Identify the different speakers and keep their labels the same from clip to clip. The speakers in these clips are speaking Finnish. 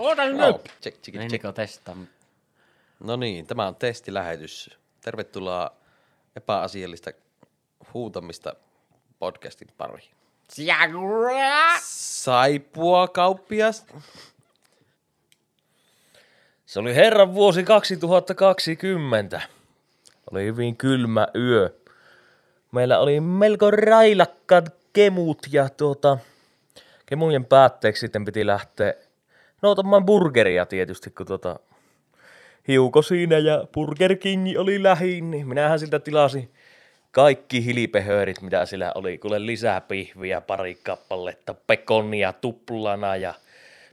Speaker 1: Ota nyt!
Speaker 2: Joo, check, check, check.
Speaker 1: Niko testaa.
Speaker 2: No niin, tämä on testilähetys. Tervetuloa epäasiallista huutamista podcastin pariin. Saipua kauppias.
Speaker 3: Se oli herran vuosi 2020. Oli hyvin kylmä yö. Meillä oli melko railakkaat kemut ja tuota, kemujen päätteeksi sitten piti lähteä no ottamaan burgeria tietysti, kun tuota, hiuko siinä ja Burger King oli lähin, niin minähän siltä tilasin kaikki hilipehöörit, mitä sillä oli, kuule lisää pihviä, pari kappaletta, pekonia tuplana ja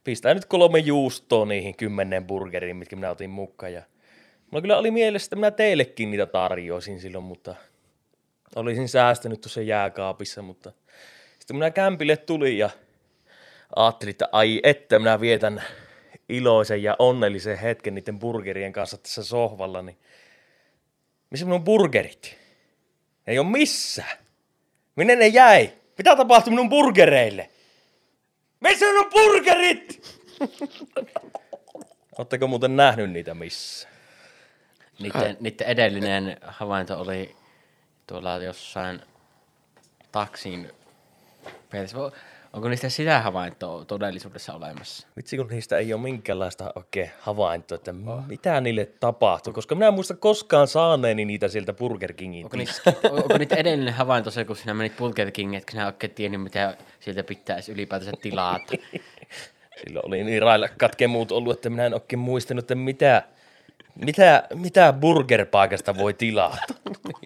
Speaker 3: pistää nyt kolme juustoa niihin kymmenen burgeriin, mitkä minä otin mukaan. Ja mulla kyllä oli mielessä, että minä teillekin niitä tarjoisin silloin, mutta olisin säästänyt tuossa jääkaapissa, mutta sitten minä kämpille tulin ja ajattelin, että ai että minä vietän iloisen ja onnellisen hetken niiden burgerien kanssa tässä sohvalla, niin missä minun burgerit? Ei ole missään. Minne ne jäi? Mitä tapahtui minun burgereille? Missä minun burgerit? Oletteko muuten nähnyt niitä missä?
Speaker 1: Niiden, niiden edellinen havainto oli tuolla jossain taksin perässä. Onko niistä sitä havaintoa todellisuudessa olemassa?
Speaker 3: Vitsi, kun niistä ei ole minkäänlaista oikein havaintoa, että mitä niille tapahtui, koska minä en muista koskaan saaneeni niitä sieltä Burger Kingin.
Speaker 1: Onko niitä, onko niitä edellinen havainto se, kun sinä menit Burger Kingiin, että sinä oikein tiennyt, mitä sieltä pitäisi ylipäätänsä tilata?
Speaker 3: Silloin oli niin railakkaat kemut ollut, että minä en oikein muistanut, että mitä, mitä, mitä burgerpaikasta voi tilata.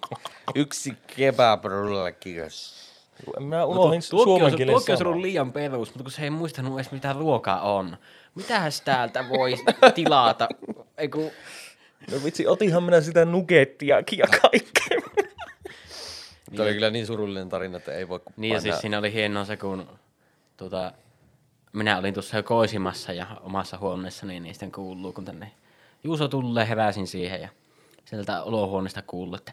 Speaker 2: Yksi kebabrulla, kiitos.
Speaker 3: Mä unohdin
Speaker 1: Tuokki on,
Speaker 3: suomen kielen
Speaker 1: tuokki on ollut liian perus, mutta kun se ei muistanut edes mitä ruokaa on. Mitähän täältä voi tilata? Eiku,
Speaker 3: No vitsi, otinhan minä sitä nuggettiakin ja kaikkea.
Speaker 2: Tämä oli kyllä niin surullinen tarina, että ei voi
Speaker 1: niin ja siis siinä oli hienoa se, kun tota, minä olin tuossa jo koisimassa ja omassa huoneessani, niin sitten kuuluu, kun tänne Juuso tulee, heräsin siihen ja sieltä olohuoneesta kuuluu, että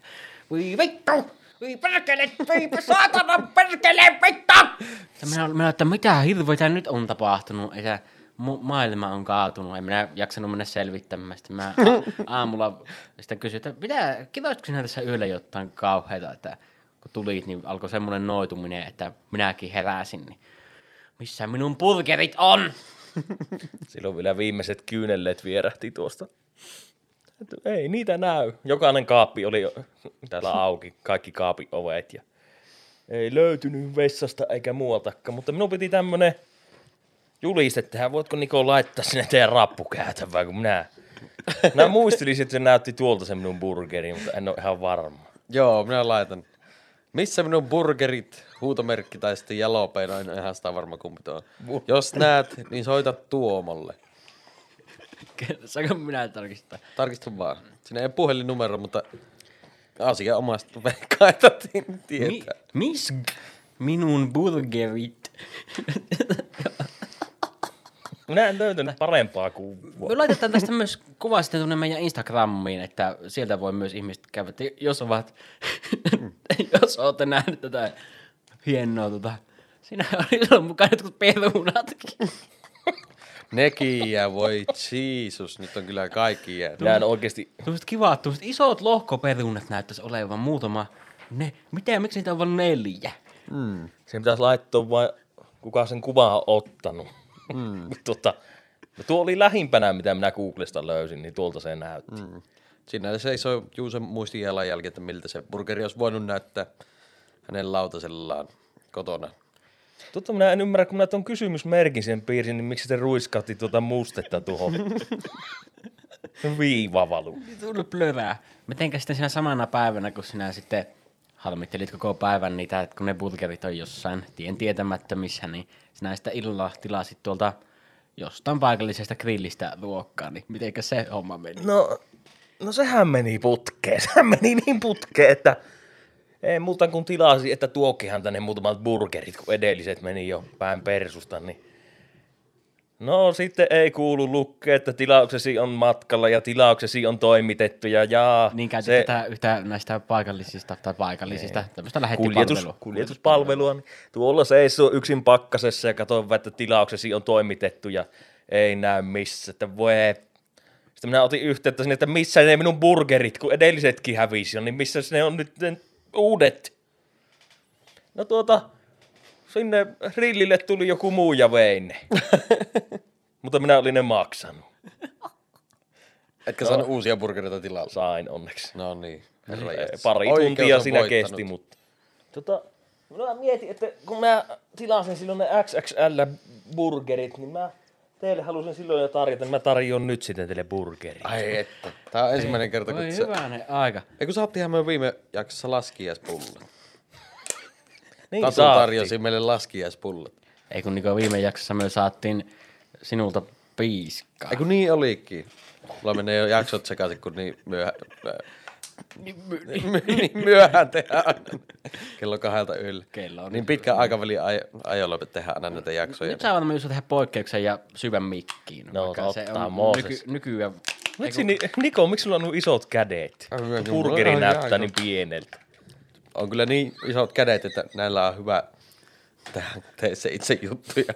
Speaker 1: voi vittu, voi perkele, voi saatana perkele, vittu! Ja minä, minä että mitä hirveitä nyt on tapahtunut, että mu- maailma on kaatunut, en minä jaksanut mennä selvittämään. Sitten mä a- aamulla sitten kysyin, että mitä, kiloitko sinä tässä yöllä jotain kauheita, että kun tulit, niin alkoi semmoinen noituminen, että minäkin heräsin, niin missä minun burgerit on?
Speaker 3: Silloin vielä viimeiset kyynelleet vierähti tuosta. Ei niitä näy. Jokainen kaappi oli täällä auki, kaikki kaapin ovet ja ei löytynyt vessasta eikä muualtakaan, mutta minun piti tämmönen juliste tehdä. Voitko Niko laittaa sinne teidän rappukäytävään, kun minä, minä muistelisin, että se näytti tuolta se minun burgeri, mutta en ole ihan varma.
Speaker 2: Joo, minä laitan. Missä minun burgerit, huutomerkki tai sitten jalopeino, en ihan sitä varma kumpi tuo. Jos näet, niin soita Tuomolle.
Speaker 1: Saanko minä tarkistaa?
Speaker 2: Tarkista vaan. Siinä ei ole puhelinnumero, mutta asia omasta veikkaa, että ti-
Speaker 1: Mi-
Speaker 2: tietää.
Speaker 1: mis minun burgerit?
Speaker 3: Minä en löytänyt parempaa kuvaa.
Speaker 1: Me laitetaan tästä myös kuva sitten tuonne meidän Instagramiin, että sieltä voi myös ihmiset käydä, jos ovat, jos olette nähneet tätä hienoa, tota, siinä oli mukana jotkut perunatkin.
Speaker 2: Nekin ja voi Jeesus, nyt on kyllä kaikki jäänyt.
Speaker 3: Minä en oikeasti,
Speaker 1: Tuollaiset kivat, tuollaiset isot lohkoperunat näyttäisi olevan muutama. Ne, mitä, miksi niitä on vain neljä?
Speaker 3: se pitäisi laittaa vain, kuka sen kuvan on ottanut. Mm. tota, no tuo oli lähimpänä, mitä minä Googlesta löysin, niin tuolta se näytti. Mm.
Speaker 2: Siinä seisoo Juusen muistin jalanjälki, että miltä se burgeri olisi voinut näyttää hänen lautasellaan kotona.
Speaker 3: Totta minä en ymmärrä, kun minä tuon kysymysmerkin sen piirsin, niin miksi te ruiskautti tuota mustetta tuohon viivavalu.
Speaker 1: Tuli plövää. Mitenkä sitten siinä samana päivänä, kun sinä sitten harmittelit koko päivän niitä, että kun ne burgerit on jossain tien tietämättömissä, niin sinä sitten illalla tilasit tuolta jostain paikallisesta grillistä ruokkaa, niin mitenkä se homma meni?
Speaker 3: No, no sehän meni putkeen. Sehän meni niin putkeen, että ei muuta kuin tilasi, että tuokihan tänne muutamat burgerit, kun edelliset meni jo päin persusta, niin No sitten ei kuulu lukea, että tilauksesi on matkalla ja tilauksesi on toimitettu ja jaa.
Speaker 1: Niin käytit se... tätä yhtä näistä paikallisista tai paikallisista, tämmöistä
Speaker 3: kuljetus,
Speaker 1: lähettipalvelua.
Speaker 3: kuljetuspalvelua. Niin tuolla seisoo yksin pakkasessa ja katso, että tilauksesi on toimitettu ja ei näy missä, että voi. Sitten minä otin yhteyttä sinne, että missä ne minun burgerit, kun edellisetkin hävisi jo, niin missä ne on nyt uudet? No tuota, sinne rillille tuli joku muu ja vei ne. Mutta minä olin ne maksanut.
Speaker 2: Etkä saanut uusia burgereita tilalle.
Speaker 3: Sain onneksi.
Speaker 2: No niin. herra
Speaker 3: Eh. Pari
Speaker 2: Oikeus
Speaker 3: tuntia siinä
Speaker 2: voittanut.
Speaker 3: kesti, mutta... Tota, minä mietin, että kun mä tilasin silloin ne XXL-burgerit, niin mä teille halusin silloin jo tarjota, niin mä tarjoan nyt sitten teille burgerit.
Speaker 2: Ai että. Tää on ensimmäinen kerta, kun
Speaker 1: Oi
Speaker 2: se...
Speaker 1: hyvänen aika.
Speaker 2: Ei kun saattiinhan me viime jaksossa laskiaispullot.
Speaker 3: Niin
Speaker 2: Tatu
Speaker 3: saatiin.
Speaker 2: tarjosi meille laskiaispullot.
Speaker 1: Ei kun Niko viime jaksossa me saatiin sinulta piiskaa.
Speaker 2: Ei kun niin olikin. Mulla menee jo jaksot sekaisin, kun niin myöhään... niin myöhään tehdään. Kello kahdelta yllä.
Speaker 1: Kello on
Speaker 2: Niin pitkä aikavälin aj- ajolla tehdään aina näitä jaksoja.
Speaker 1: Nyt saa varmaan just tehdä poikkeuksen ja syvän mikkiin.
Speaker 3: No
Speaker 1: se
Speaker 3: totta,
Speaker 1: on
Speaker 3: Mooses.
Speaker 1: nyky, nykyään...
Speaker 3: Miksi, ni, Niko, miksi sulla on nuo isot kädet? Burgeri näyttää niin pieneltä.
Speaker 2: On kyllä niin isot kädet, että näillä on hyvä tehdä tee se itse juttuja.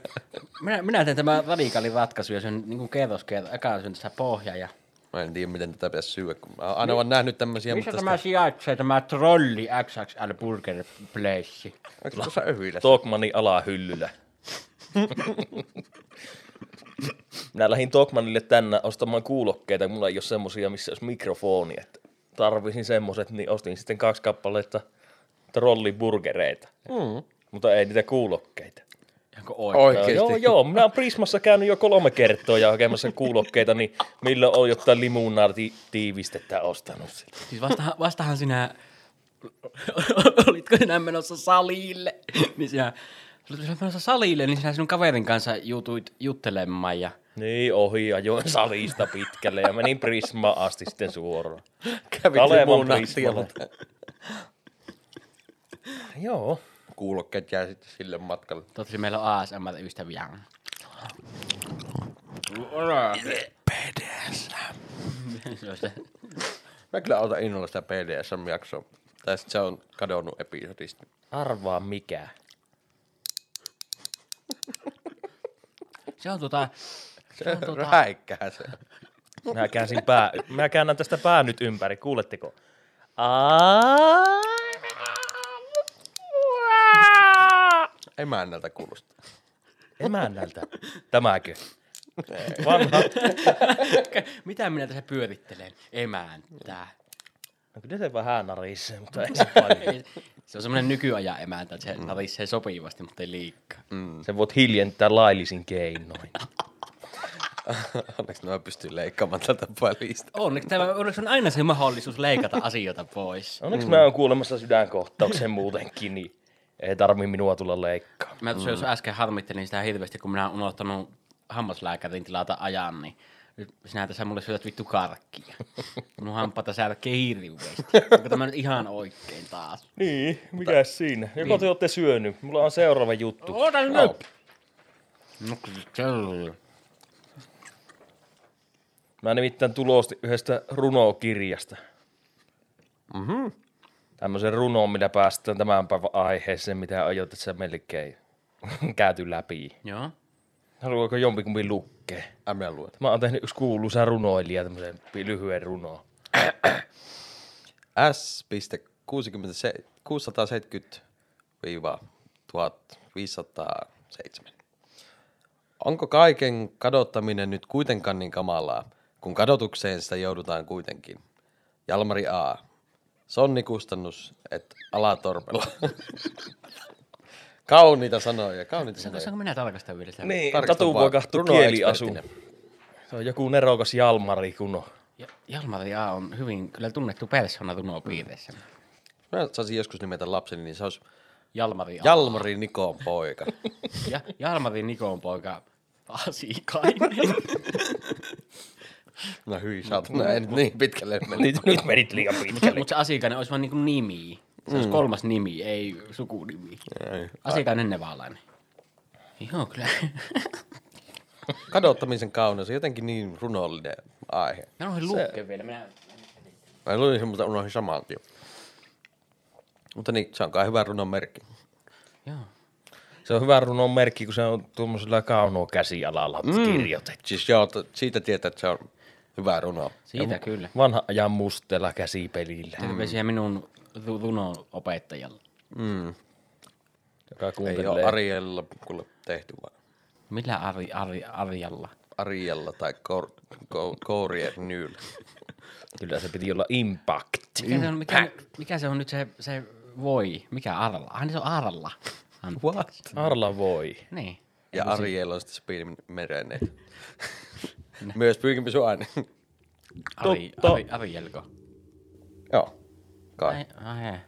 Speaker 1: Minä, minä teen tämän radikaalin ratkaisun ja sen niin kuin kerros kerros. Eka syön tässä pohja ja...
Speaker 2: Mä en tiedä, miten tätä pitäisi syödä, kun mä aina vaan nähnyt tämmöisiä,
Speaker 1: Missä
Speaker 2: mutta
Speaker 1: tämä sijaitsee, tämä trolli XXL Burger Place?
Speaker 2: Onko tuossa öhyillä?
Speaker 3: Tokmanin alahyllyllä. Minä lähdin Tokmanille tänne ostamaan kuulokkeita, mulla ei ole semmosia, missä olisi mikrofoni. Että tarvisin semmoset, niin ostin sitten kaksi kappaletta trolliburgereita. Mm. Mutta ei niitä kuulokkeita.
Speaker 1: Onko oikein?
Speaker 2: Oikeesti.
Speaker 3: Joo, joo. Minä olen Prismassa käynyt jo kolme kertaa ja hakemassa kuulokkeita, niin milloin on jotain limunaati-tiivistettä ostanut sitä.
Speaker 1: Siis vastahan, vastahan sinä... Olitko sinä menossa salille? niin sinä... Olitko sinä menossa salille, niin sinä sinun kaverin kanssa jutuit juttelemaan ja...
Speaker 3: Niin, ohi ajoin salista pitkälle ja menin Prismaan asti sitten suoraan.
Speaker 2: Kävit
Speaker 3: Kalevan Joo.
Speaker 2: Kuulokkeet jää sitten sille matkalle.
Speaker 1: Toivottavasti meillä on ASMR-ystäviä. Se se.
Speaker 2: Mä kyllä otan innolla sitä PDSM-jaksoa. Tai sit se on kadonnut episodista.
Speaker 3: Arvaa mikä.
Speaker 1: Se on tota... Se on tota...
Speaker 2: Räikkää se.
Speaker 3: Mä, käänsin pää, mä käännän tästä pää nyt ympäri, kuuletteko? Aa!
Speaker 2: Emännältä kuulostaa.
Speaker 3: Emännältä. Tämäkö? Vanha.
Speaker 1: Mitä minä tässä pyörittelen? Emäntää.
Speaker 3: No kyllä se vähän narisee, mutta ei se paljon.
Speaker 1: Se on semmoinen nykyajan emäntä, että se mm. narisee sopivasti, mutta ei liikaa.
Speaker 3: Se voit hiljentää laillisin keinoin.
Speaker 2: Onneksi mä pystyn leikkaamaan tältä välistä.
Speaker 1: Onneksi, täällä, onneksi on aina se mahdollisuus leikata asioita pois.
Speaker 3: Onneksi mä oon kuulemassa sydänkohtauksen muutenkin, niin ei tarvi minua tulla leikkaamaan.
Speaker 1: Mä tuossa jos äsken harmittelin sitä hirveästi, kun minä oon unohtanut hammaslääkärin tilata ajan, niin nyt sinä tässä mulle syötät vittu karkkia. Mun hampaata särkee hirveästi. Onko tämä nyt ihan oikein taas?
Speaker 3: Niin, mikä siinä? Joko te olette syönyt? Mulla on seuraava juttu.
Speaker 1: Ota nyt! No, on-
Speaker 3: Mä nimittäin tulostin yhdestä runokirjasta.
Speaker 2: Mhm.
Speaker 3: Tämmöisen runoon, millä päästään tämän päivän aiheeseen, mitä jo tässä melkein käyty läpi.
Speaker 1: Joo.
Speaker 3: Haluaako jompikumpi?
Speaker 2: Äh, mä luen.
Speaker 3: Mä oon tehnyt yksi kuuluisa runoilija, tämmöisen lyhyen runoon.
Speaker 2: S.670-1507. Onko kaiken kadottaminen nyt kuitenkaan niin kamalaa, kun kadotukseen sitä joudutaan kuitenkin? Jalmari A. Sonni kustannus, et alatorpella. kauniita sanoja, kauniita sanoja.
Speaker 1: saanko minä tarkastaa vielä sitä?
Speaker 3: Niin,
Speaker 2: Runoeksperttinä.
Speaker 3: kieliasu. Se on joku nerokas Jalmari, kun on.
Speaker 1: Ja, Jalmari A on hyvin kyllä tunnettu persona runopiireissä.
Speaker 2: Mä saisin joskus nimetä lapseni, niin se olisi
Speaker 1: Jalmari A.
Speaker 2: Jalmari Nikon poika.
Speaker 1: ja, Jalmari Nikon poika Asikainen.
Speaker 2: No hyi, saatana, ei nyt niin pitkälle.
Speaker 3: Nyt, nyt menit liian pitkälle.
Speaker 1: Mutta se Asikainen olisi vaan niinku nimi. Se olisi kolmas nimi, ei sukunimi.
Speaker 2: Ei.
Speaker 1: Asikainen Nevalainen. Joo, kyllä.
Speaker 2: Kadottamisen kauneus on jotenkin niin runollinen aihe.
Speaker 1: Mä unohdin lukea vielä. Minä...
Speaker 2: Mä luin sen, mutta unohdin saman tien. Mutta niin, se on kai hyvä runon merkki.
Speaker 1: Joo.
Speaker 3: Se on hyvä runon merkki, kun se on tuommoisella kaunoa käsialalla mm. kirjoitettu.
Speaker 2: Siis joo, t- siitä tietää, että se on hyvä runo.
Speaker 1: Siitä kyllä.
Speaker 3: Vanha ajan mustella käsipelillä,
Speaker 1: Terveisiä minun ru- runon opettajalle.
Speaker 3: joka
Speaker 2: Ei
Speaker 3: kuuntelee.
Speaker 2: ole Ariella kuule tehty vaan.
Speaker 1: Millä Ari, Ari, Arjalla?
Speaker 2: Ariella tai Kor, Ko, Courier Nyl.
Speaker 3: Kyllä se piti olla impact.
Speaker 1: Mikä se on, mikä, mikä se on nyt se, se voi? Mikä Arla? Ah, niin se on Arla. An-
Speaker 2: What?
Speaker 3: Arla voi.
Speaker 1: Niin.
Speaker 2: Ja Ariella on sitten Speed Mereneet. Myös Pyykinpysuaine.
Speaker 1: Ari,
Speaker 3: Totta.
Speaker 1: Ari, Arielko.
Speaker 2: joo. Kai.
Speaker 1: Ai, ai.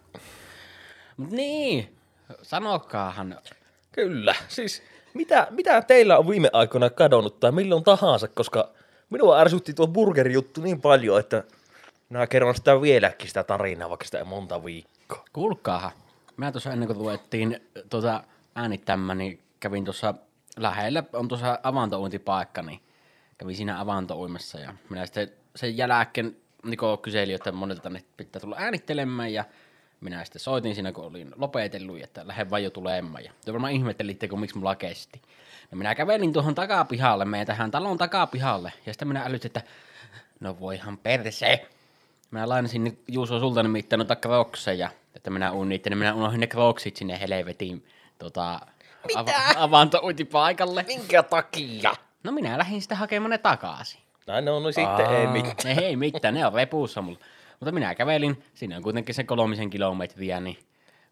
Speaker 1: Mut niin, sanokaahan.
Speaker 3: Kyllä, siis mitä, mitä teillä on viime aikoina kadonnut tai milloin tahansa, koska minua ärsytti tuo burgerijuttu niin paljon, että minä kerron sitä vieläkin sitä tarinaa, vaikka sitä ei monta viikkoa.
Speaker 1: Kuulkaahan. Mä tuossa ennen kuin ruvettiin tuota äänittämään, niin kävin tuossa lähellä, on tuossa avantouintipaikka, niin kävin siinä avantouimassa ja minä sitten sen jälkeen Niko kyseli, että monelta tänne pitää tulla äänittelemään ja minä sitten soitin siinä, kun olin lopetellut, että lähden vaan jo tulemaan. Ja te varmaan ihmettelitte, kun miksi mulla kesti. No minä kävelin tuohon takapihalle, meidän tähän talon takapihalle, ja sitten minä älytin, että no voihan perse. Minä lainasin Juuso sulta nimittäin noita krokseja, että minä uun niitä, niin minä unohdin ne kroksit sinne helvetiin tota, av- avantouintipaikalle.
Speaker 3: Minkä takia?
Speaker 1: No minä lähdin sitten hakemaan ne takaisin.
Speaker 3: Näin no, no sitten ei mitään.
Speaker 1: Ne ei mitään, ne on repuussa mulla. Mutta minä kävelin, siinä on kuitenkin se kolmisen kilometriä, niin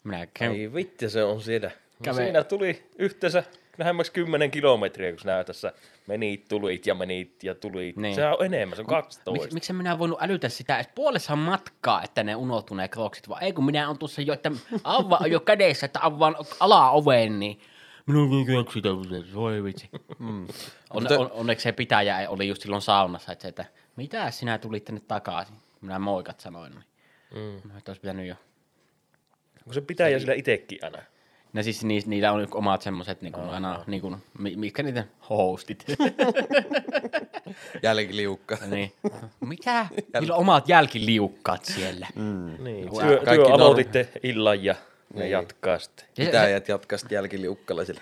Speaker 1: minä kävin.
Speaker 3: Ei vittu, se on siellä. No,
Speaker 1: Käve-
Speaker 3: siinä tuli yhteensä lähemmäksi 10 kilometriä, kun sinä tässä menit, tulit ja menit ja tulit.
Speaker 1: Niin.
Speaker 3: Sehän on enemmän, se on 12.
Speaker 1: Mik, miksi minä voinut älytä sitä, että puolessa matkaa, että ne unohtuu ne kroksit, vaan ei kun minä on tuossa jo, että avaa jo kädessä, että avaan alaoven, niin minun on kroksit voi vitsi. Mm. On,
Speaker 2: Mutta-
Speaker 1: on, onneksi se pitäjä oli just silloin saunassa, että, se, että mitä sinä tulit tänne takaisin? Minä moikat sanoin, niin mm. että olisi pitänyt jo.
Speaker 3: Kun se pitää jo sillä itekin aina.
Speaker 1: No siis ni, niillä on omat semmoset niin kuin aina, niin kuin, mi- mitkä niitä hostit.
Speaker 2: Jälkiliukka.
Speaker 1: niin. Mitä? Niillä on omat jälkiliukkaat siellä. Mm.
Speaker 3: Niin,
Speaker 1: Wow.
Speaker 3: työ,
Speaker 2: Kaikki
Speaker 3: työ aloititte illan ja ne
Speaker 2: Niin.
Speaker 3: jatkaa sitten.
Speaker 2: Pitäjät jatkaa sitten jälkiliukkalla sillä.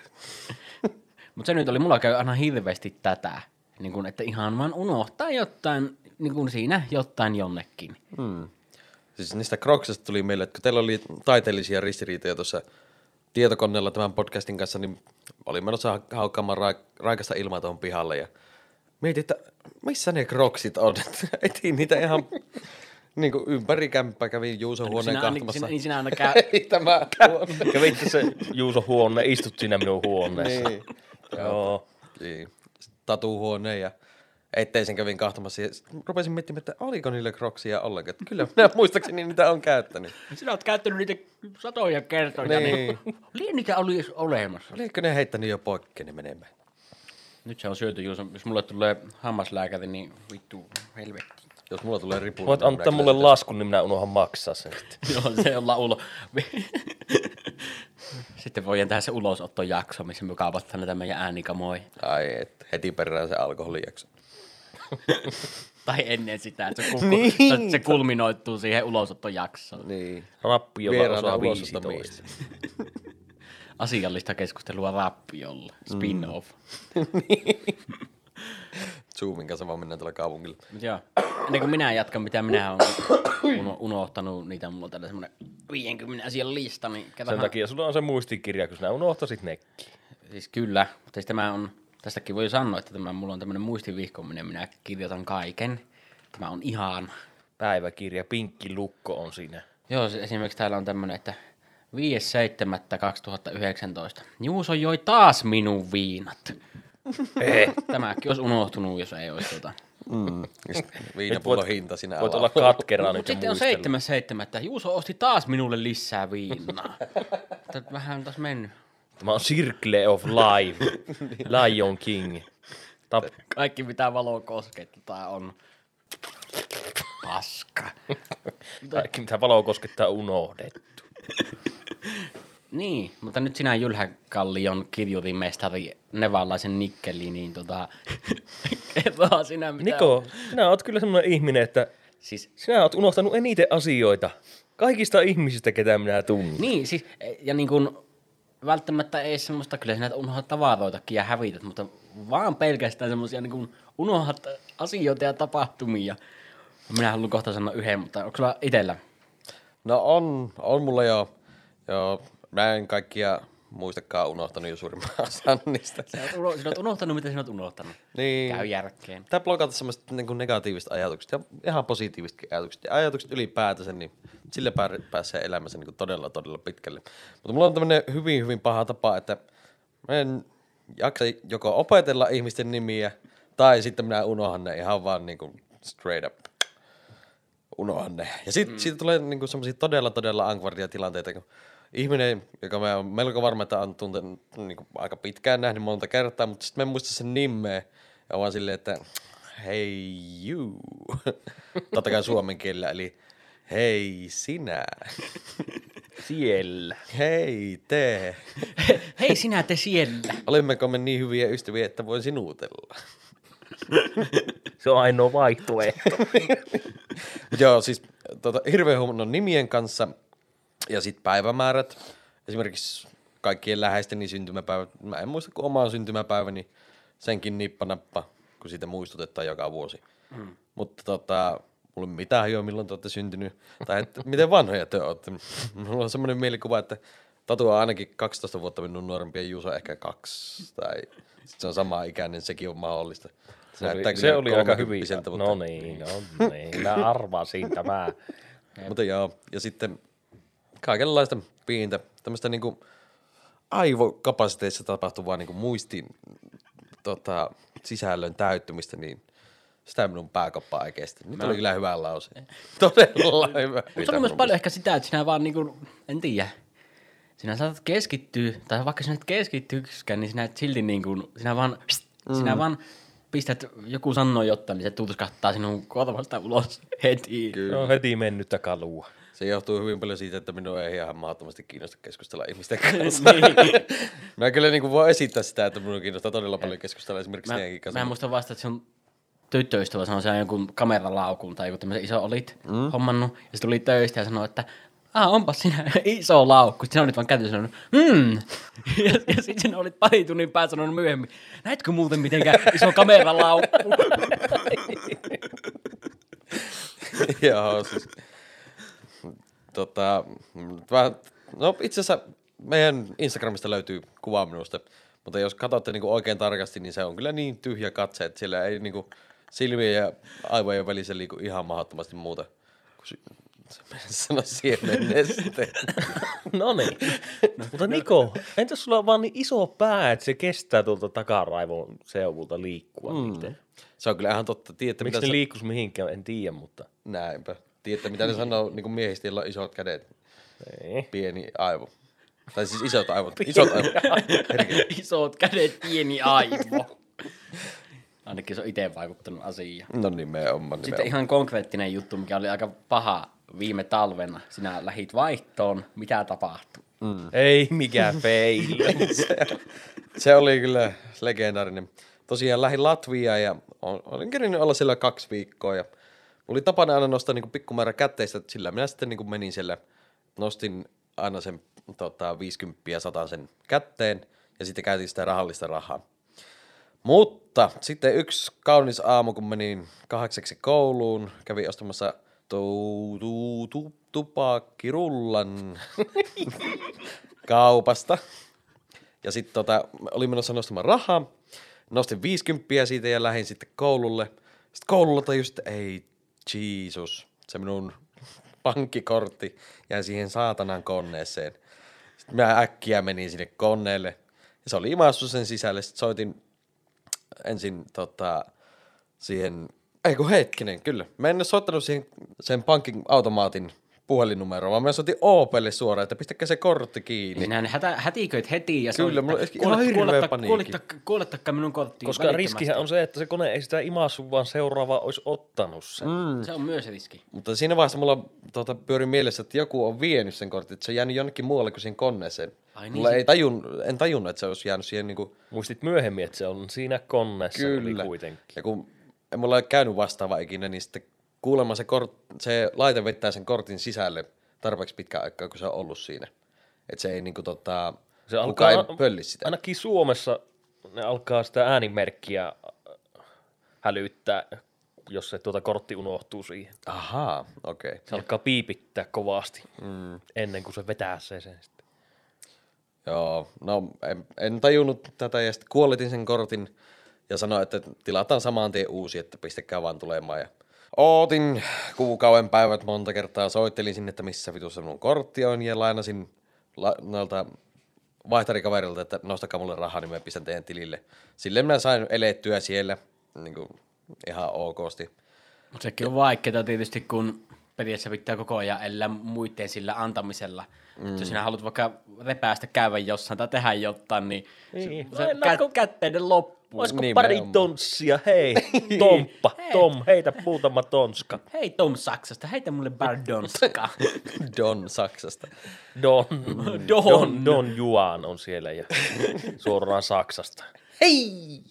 Speaker 1: Mutta se nyt oli, mulla käy aina hirveästi tätä, niin kun, että ihan vaan unohtaa jotain, niin kun siinä jotain jonnekin.
Speaker 2: Siis niistä Crocsista tuli meille, että kun teillä oli taiteellisia ristiriitoja tuossa tietokoneella tämän podcastin kanssa, niin oli menossa ha- haukkaamaan ra- raikasta ilmaa tuohon pihalle ja mietin, että missä ne Crocsit on. Etin niitä ihan niin kuin ympäri kämppää, kävin Juuson huoneen
Speaker 1: Sinä,
Speaker 2: kahtomassa.
Speaker 1: sinä, niin sinä aina käy,
Speaker 2: Ei tämä huone.
Speaker 3: Kävitte se Juuso huone, istut siinä minun huoneessa.
Speaker 2: niin.
Speaker 3: Joo.
Speaker 2: niin. Tatuhuoneen ja etteisen kävin kahtomassa ja rupesin miettimään, että oliko niillä Crocsia ollenkaan. Kyllä minä muistaakseni niitä on käyttänyt.
Speaker 1: sinä olet käyttänyt niitä satoja kertoja, niin,
Speaker 2: Niin.
Speaker 1: niin niitä oli edes olemassa.
Speaker 2: Oliko ne heittänyt jo poikkeen ne menemään?
Speaker 1: Nyt se on syöty, jos, jos mulle tulee hammaslääkäri, niin vittu helvetti.
Speaker 2: Jos mulla tulee ripu.
Speaker 3: Voit
Speaker 2: niin
Speaker 3: antaa mulle laskun, niin minä unohan maksaa sen sitten.
Speaker 1: Joo, se on laulo. Sitten voidaan tehdä se ulosottojakso, missä me kaavataan näitä meidän äänikamoja.
Speaker 2: Ai, et heti perään se alkoholijakso.
Speaker 1: Tai ennen sitä, että se, kulku, niin. se kulminoituu siihen ulosottojaksoon.
Speaker 2: Niin.
Speaker 3: Rappiolla
Speaker 2: Vieraana
Speaker 3: osa
Speaker 2: ulosottomies.
Speaker 3: 15.
Speaker 1: Asiallista keskustelua rappiolla. Spin-off.
Speaker 2: Zoomin kanssa vaan mennään tuolla kaupungilla.
Speaker 1: Mut joo, ennen kuin minä jatkan, mitä minä olen uno- unohtanut, niitä mulla on tällä semmoinen 50 asian lista, niin
Speaker 3: Sen
Speaker 1: katsotaan.
Speaker 3: takia sulla on se muistikirja, kun sinä unohtasit nekin.
Speaker 1: Siis kyllä, mutta siis tämä on, tästäkin voi sanoa, että tämä, mulla on tämmöinen muistivihkominen, minä kirjoitan kaiken. Tämä on ihan,
Speaker 3: Päiväkirja, pinkki lukko on siinä.
Speaker 1: joo se, esimerkiksi täällä on tämmöinen, että 5.7.2019. Juuso joi taas minun viinat. Tämäkin olisi unohtunut, jos ei olisi tota.
Speaker 2: Mm. Viinapullon hinta sinä
Speaker 3: Voit olla katkera nyt
Speaker 1: sitten on
Speaker 3: muistella.
Speaker 1: seitsemäs seitsemättä. Juuso osti taas minulle lisää viinaa. Tätä vähän on taas mennyt.
Speaker 3: Tämä on Circle of Life. Lion King. Tap,
Speaker 1: Kaikki mitä valo koskettaa on paska.
Speaker 3: kaikki mitä valo koskettaa on unohdettu.
Speaker 1: Niin, mutta nyt sinä Jylhäkallion kirjurimestari Nevallaisen Nikkeli, niin tota, kerroa sinä mitä
Speaker 3: Niko, sinä oot kyllä semmoinen ihminen, että
Speaker 1: Siis,
Speaker 3: sinä oot unohtanut eniten asioita. Kaikista ihmisistä, ketä minä tunnen.
Speaker 1: niin, siis, ja niin kuin, välttämättä ei semmoista, kyllä sinä unohdat tavaroitakin ja hävität, mutta vaan pelkästään semmoisia niin kuin unohdat asioita ja tapahtumia. Minä haluan kohta sanoa yhden, mutta onko sulla itsellä?
Speaker 2: No on, on mulla jo, jo mä en kaikkia muistakaan unohtanut jo suurimman osan niistä.
Speaker 1: Sinä olet, uno, unohtanut, mitä sinä olet unohtanut.
Speaker 2: Niin.
Speaker 1: Käy järkeen.
Speaker 2: Pitää blokata semmoista niin negatiivista ajatukset ja ihan positiivisetkin ajatukset. Ja ajatukset ylipäätänsä, niin sillä pää- pääsee elämässä niin todella, todella pitkälle. Mutta mulla on tämmöinen hyvin, hyvin paha tapa, että mä en jaksa joko opetella ihmisten nimiä, tai sitten minä unohan ne ihan vaan niin kuin straight up. Unohan ne. Ja sitten mm. siitä tulee niin semmoisia todella, todella ankvardia tilanteita, kun ihminen, joka mä oon melko varma, että on tuntenut niin kuin aika pitkään nähnyt monta kertaa, mutta sitten mä en muista sen nimeä. Ja vaan silleen, että hei you. Totta kai suomen kielellä, eli hei sinä.
Speaker 3: Siellä.
Speaker 2: Hei te.
Speaker 1: Hei sinä te siellä.
Speaker 2: Olemmeko me niin hyviä ystäviä, että voin sinuutella?
Speaker 3: Se on ainoa vaihtoehto.
Speaker 2: Joo, siis tota, hirveän huono nimien kanssa ja sitten päivämäärät. Esimerkiksi kaikkien läheisteni syntymäpäivät. Mä en muista kuin omaa syntymäpäiväni. Senkin nippanappa, kun siitä muistutetaan joka vuosi. Mm. Mutta tota, mulla ei mitään jo milloin te olette syntynyt. Tai että miten vanhoja te olette. Mulla on semmoinen mielikuva, että Tatu on ainakin 12 vuotta minun nuorempi ja Juuso ehkä kaksi. Tai sit se on sama ikäinen, sekin on mahdollista.
Speaker 3: Se oli, se oli aika hyvin.
Speaker 2: 30-vuotiselta, mutta-
Speaker 3: No niin, no niin. Mä arvasin tämä.
Speaker 2: Mutta joo, ja sitten kaikenlaista pientä, tämmöistä niinku aivokapasiteetissa tapahtuvaa niinku muistin tota, sisällön täyttymistä, niin sitä minun pääkoppaa ei kestä. Nyt oli kyllä hyvä lause. Todella hyvä.
Speaker 1: Mutta se on myös paljon ehkä sitä, että sinä vaan niinku, en tiedä, sinä saatat keskittyä, tai vaikka sinä et keskittyyksikään, niin sinä et silti niinku, sinä vaan, mm. sinä vaan pistät, joku sanoo jotain, niin se tuutuskahtaa sinun korvasta ulos heti.
Speaker 3: Se on heti mennyttä kalua.
Speaker 2: Se johtuu hyvin paljon siitä, että minua ei ihan mahdottomasti kiinnosta keskustella ihmisten
Speaker 1: Niin.
Speaker 2: kanssa. Mä kyllä niin voi esittää sitä, että minua kiinnostaa todella paljon keskustella esimerkiksi
Speaker 1: Mä,
Speaker 2: kanssa.
Speaker 1: mä en muista vasta, että sun tyttöystävä sanoi siellä jonkun kameralaukun tai joku tämmöisen iso olit mm. hommannut, ja se tuli töistä ja sanoi, että Ah, onpas sinä iso laukku. Sinä olit vaan käteen sanonut, hmm. Ja, ja sitten sinä olit pari tunnin päästä sanonut myöhemmin, näetkö muuten mitenkään iso kameralaukku?
Speaker 2: Joo, siis. Tota, vähän, no itse asiassa meidän Instagramista löytyy kuva minusta, mutta jos katsotte niinku oikein tarkasti, niin se on kyllä niin tyhjä katse, että siellä ei niinku silmien ja aivojen välissä liiku ihan mahdottomasti muuta. Sano siemenneste.
Speaker 3: No niin. Mutta Niko, entäs sulla on vaan niin iso pää, että se kestää tuolta takaraivon seuvulta liikkua mm. miten?
Speaker 2: se on kyllä ihan totta. Tiedätte,
Speaker 3: Miksi
Speaker 2: mitä
Speaker 3: ne
Speaker 2: se...
Speaker 3: liikkus mihinkään, en tiedä, mutta...
Speaker 2: Näinpä. Tiedätte, mitä ne sanoo niin kuin miehistä, joilla on isot kädet,
Speaker 3: Ei.
Speaker 2: pieni aivo. Tai siis isot aivot. Isot aivot. Herkele.
Speaker 1: Isot kädet, pieni aivo. Ainakin se on itse vaikuttanut asiaan.
Speaker 2: No nimenomaan.
Speaker 1: Sitten
Speaker 2: nimenomaan.
Speaker 1: ihan konkreettinen juttu, mikä oli aika paha viime talvena. Sinä lähit vaihtoon. Mitä tapahtui?
Speaker 3: Ei mikään fail.
Speaker 2: Se oli kyllä legendaarinen. Tosiaan lähdin Latviaan ja ol- olin kerinyt olla siellä kaksi viikkoa ja oli tapana aina nostaa niin pikkumäärä kätteistä, sillä minä sitten niin menin siellä, nostin aina sen tota, 50 ja 100 sen kätteen ja sitten käytin sitä rahallista rahaa. Mutta sitten yksi kaunis aamu, kun menin kahdeksaksi kouluun, kävin ostamassa tu, tu, tu, tupakkirullan kaupasta. Ja sitten tota, olin menossa nostamaan rahaa, nostin 50 siitä ja lähdin sitten koululle. Sitten koululla tajusin, että ei, Jeesus, se minun pankkikortti jäi siihen saatanan koneeseen. Sitten mä äkkiä menin sinne koneelle ja se oli imassu sen sisälle. Sitten soitin ensin tota, siihen, ei hetkinen, kyllä. Mä en ole soittanut siihen sen pankin automaatin puhelinnumeroon, vaan mä soitin Opelle suoraan, että pistäkää se kortti kiinni.
Speaker 1: Sinä hätä, hätiköit heti ja
Speaker 2: Kyllä,
Speaker 1: sanoit,
Speaker 2: mulla hirveä
Speaker 1: kuoletta,
Speaker 2: paniikki.
Speaker 1: kuoletta, kuolettakaa minun korttiin
Speaker 3: Koska riskihän on se, että se kone ei sitä imassu, vaan seuraava olisi ottanut sen. Mm.
Speaker 1: Se on myös riski.
Speaker 2: Mutta siinä vaiheessa mulla tota, pyöri mielessä, että joku on vienyt sen kortin, että se on jäänyt jonnekin muualle kuin siihen koneeseen.
Speaker 1: Ai niin,
Speaker 2: mulla
Speaker 1: se-
Speaker 2: ei tajun, en tajunnut, että se olisi jäänyt siihen niinku,
Speaker 3: Muistit myöhemmin, että se on siinä koneessa
Speaker 2: kyllä.
Speaker 3: kuitenkin.
Speaker 2: Ja kun ei mulla ole käynyt vastaava ikinä, niin sitten kuulemma se, kort, se laite vettää sen kortin sisälle tarpeeksi pitkään aikaa, kun se on ollut siinä. Että se ei niinku tota,
Speaker 3: Se
Speaker 2: Kuka ei
Speaker 3: alkaa-
Speaker 2: pölli sitä.
Speaker 3: Ainakin Suomessa ne alkaa sitä äänimerkkiä äh, hälyttää, jos se tuota kortti unohtuu siihen.
Speaker 2: Ahaa, okei. Okay.
Speaker 3: Se alkaa piipittää kovasti mm. ennen kuin se vetää se sen sitten.
Speaker 2: Joo, no en, en tajunnut tätä ja sitten kuolitin sen kortin ja sanoin, että tilataan saman tien uusi, että pistäkää vaan tulemaan. Ja ootin kuukauden päivät monta kertaa, soittelin sinne, että missä vitussa minun kortti on ja lainasin la, noilta vaihtarikaverilta, että nostakaa mulle rahaa, niin mä pistän teidän tilille. Silleen minä sain elettyä siellä niin kuin, ihan okosti.
Speaker 1: Mutta sekin on vaikeaa tietysti, kun periaatteessa pitää koko ajan elää muiden sillä antamisella. Mm. Jos sinä haluat vaikka repäästä käydä jossain tai tehdä jotain, niin,
Speaker 3: Niin.
Speaker 1: se
Speaker 3: Lainaatko-
Speaker 1: kä- kätteiden loppuu.
Speaker 3: Olisiko
Speaker 2: Nimenomaan.
Speaker 3: pari tonssia? Hei, Tomppa, Tom, heitä muutama tonska.
Speaker 1: Hei Tom Saksasta, heitä mulle Bardonska.
Speaker 2: Don Saksasta.
Speaker 3: Don,
Speaker 1: Don.
Speaker 3: Don, Don Juan on siellä ja suoraan Saksasta.
Speaker 2: Hei!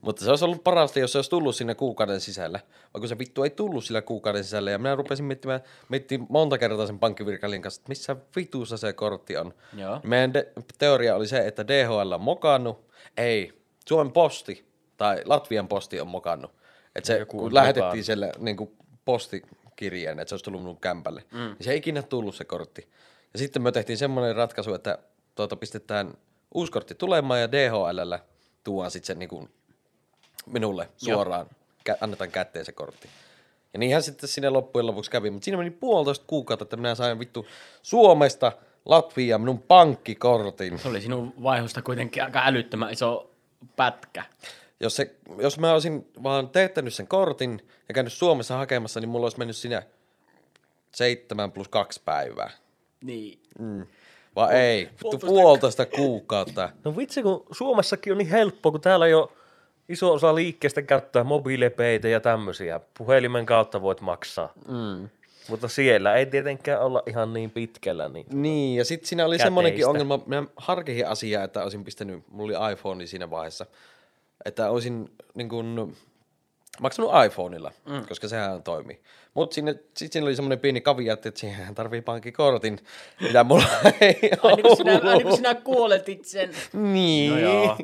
Speaker 2: Mutta se olisi ollut parasta, jos se olisi tullut siinä kuukauden sisällä. Kun se vittu ei tullut sillä kuukauden sisällä. Ja minä rupesin miettimään, miettimään monta kertaa sen pankkivirkailijan kanssa, että missä vitussa se kortti on.
Speaker 1: Joo.
Speaker 2: Meidän de- teoria oli se, että DHL on mokannut. Ei, Suomen posti tai Latvian posti on mokannut. Että se,
Speaker 3: Joku
Speaker 2: kun lähetettiin siellä niin kuin postikirjeen, että se olisi tullut minun kämpälle. Mm. Niin se ei ikinä tullut se kortti. Ja sitten me tehtiin semmoinen ratkaisu, että tuota, pistetään uusi kortti tulemaan ja DHLllä tuodaan sitten se niin kuin minulle suoraan, kä- annetaan kätteen se kortti. Ja niinhän sitten sinne loppujen lopuksi kävi, mutta siinä meni puolitoista kuukautta, että minä sain vittu Suomesta Latviaan minun pankkikortin.
Speaker 1: Se oli sinun vaihosta kuitenkin aika älyttömän iso pätkä.
Speaker 2: Jos, se, jos mä olisin vaan teettänyt sen kortin ja käynyt Suomessa hakemassa, niin mulla olisi mennyt sinä seitsemän plus kaksi päivää.
Speaker 1: Niin.
Speaker 2: Vai ei, vittu
Speaker 1: puolitoista-
Speaker 2: puolitoista kuukautta.
Speaker 3: No vitsi, kun Suomessakin on niin helppo, kun täällä jo iso osa liikkeestä käyttää mobiilepeitä ja tämmöisiä. Puhelimen kautta voit maksaa. Mm. Mutta siellä ei tietenkään olla ihan niin pitkällä. Niin.
Speaker 2: Niin, ja sitten siinä oli
Speaker 3: Käteistä.
Speaker 2: semmoinenkin ongelma, minä harkihin asiaa, että olisin pistänyt, mulla oli iPhone siinä vaiheessa, että olisin niin kuin, maksanut iPhoneilla, mm. koska sehän toimii. Mutta sitten siinä oli semmoinen pieni kavia, että siihen tarvii pankkikortin, mitä mulla ei
Speaker 1: Aina kun, sinä, aina kun sinä kuoletit sen.
Speaker 2: Niin.
Speaker 1: No joo.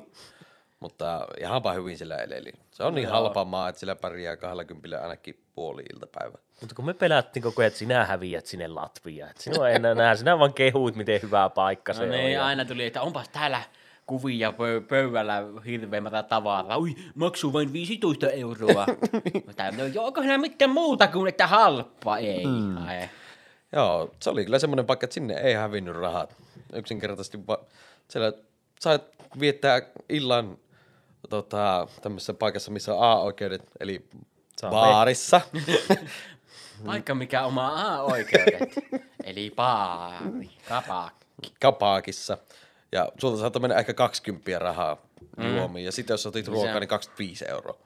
Speaker 2: Mutta ihanpa hyvin sillä eleli. Se on niin halpa maa, että sillä pärjää 20 ainakin puoli iltapäivä.
Speaker 3: Mutta kun me pelättiin koko ajan, että sinä häviät sinne Latviaan. Että sinua ei enää näe, sinä vaan kehuit, miten hyvä paikka se
Speaker 1: No
Speaker 3: on.
Speaker 1: niin,
Speaker 3: ja-
Speaker 1: aina tuli, että onpas täällä kuvia pö- pöydällä hirveä määrä tavaraa. Ui, maksuu vain 15 euroa. Mutta no, joo, onko enää mitään muuta kuin että halppa? Ei. Mm. Ai.
Speaker 2: Joo, se oli kyllä semmoinen paikka, että sinne ei hävinnyt rahat. Yksinkertaisesti va- siellä sait viettää illan tota, tämmöisessä paikassa, missä on A-oikeudet, eli
Speaker 3: Saa
Speaker 2: baarissa.
Speaker 1: Paikka mikä omaa A-oikeudet. Eli baari, kapakki.
Speaker 2: kapaakissa. Ja sulta saattoi mennä ehkä 20 rahaa juomiin. Ja sitten jos otit ruokaa, niin 25 euroa.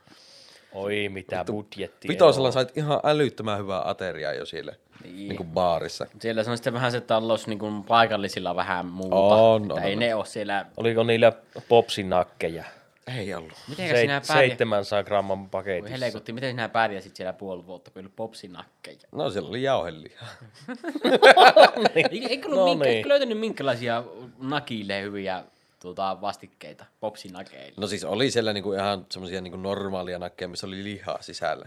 Speaker 3: Oi mitä budjetti.
Speaker 2: Vitosella sait ihan älyttömän hyvää ateriaa jo siellä niin. Niin kuin baarissa.
Speaker 1: Siellä se on sitten vähän se talous niin kuin paikallisilla vähän muuta.
Speaker 2: On, on,
Speaker 1: ei
Speaker 2: on.
Speaker 1: ne ole siellä...
Speaker 3: Oliko niillä popsinakkeja?
Speaker 2: Ei ollut.
Speaker 1: Miten
Speaker 3: Seit-
Speaker 1: sinä pärjäsit?
Speaker 3: 700 gramman
Speaker 1: Voi
Speaker 3: paketissa.
Speaker 1: helkutti, miten sinä pärjäsit siellä puoli vuotta, kun ei ollut popsinakkeja?
Speaker 2: No siellä oli jauhelia.
Speaker 1: Eikö,
Speaker 3: No
Speaker 1: minkä,
Speaker 3: niin.
Speaker 1: löytänyt minkälaisia nakille hyviä tuota, vastikkeita, popsinakeille?
Speaker 2: No siis oli siellä niinku ihan semmoisia niinku normaalia nakkeja, missä oli lihaa sisällä.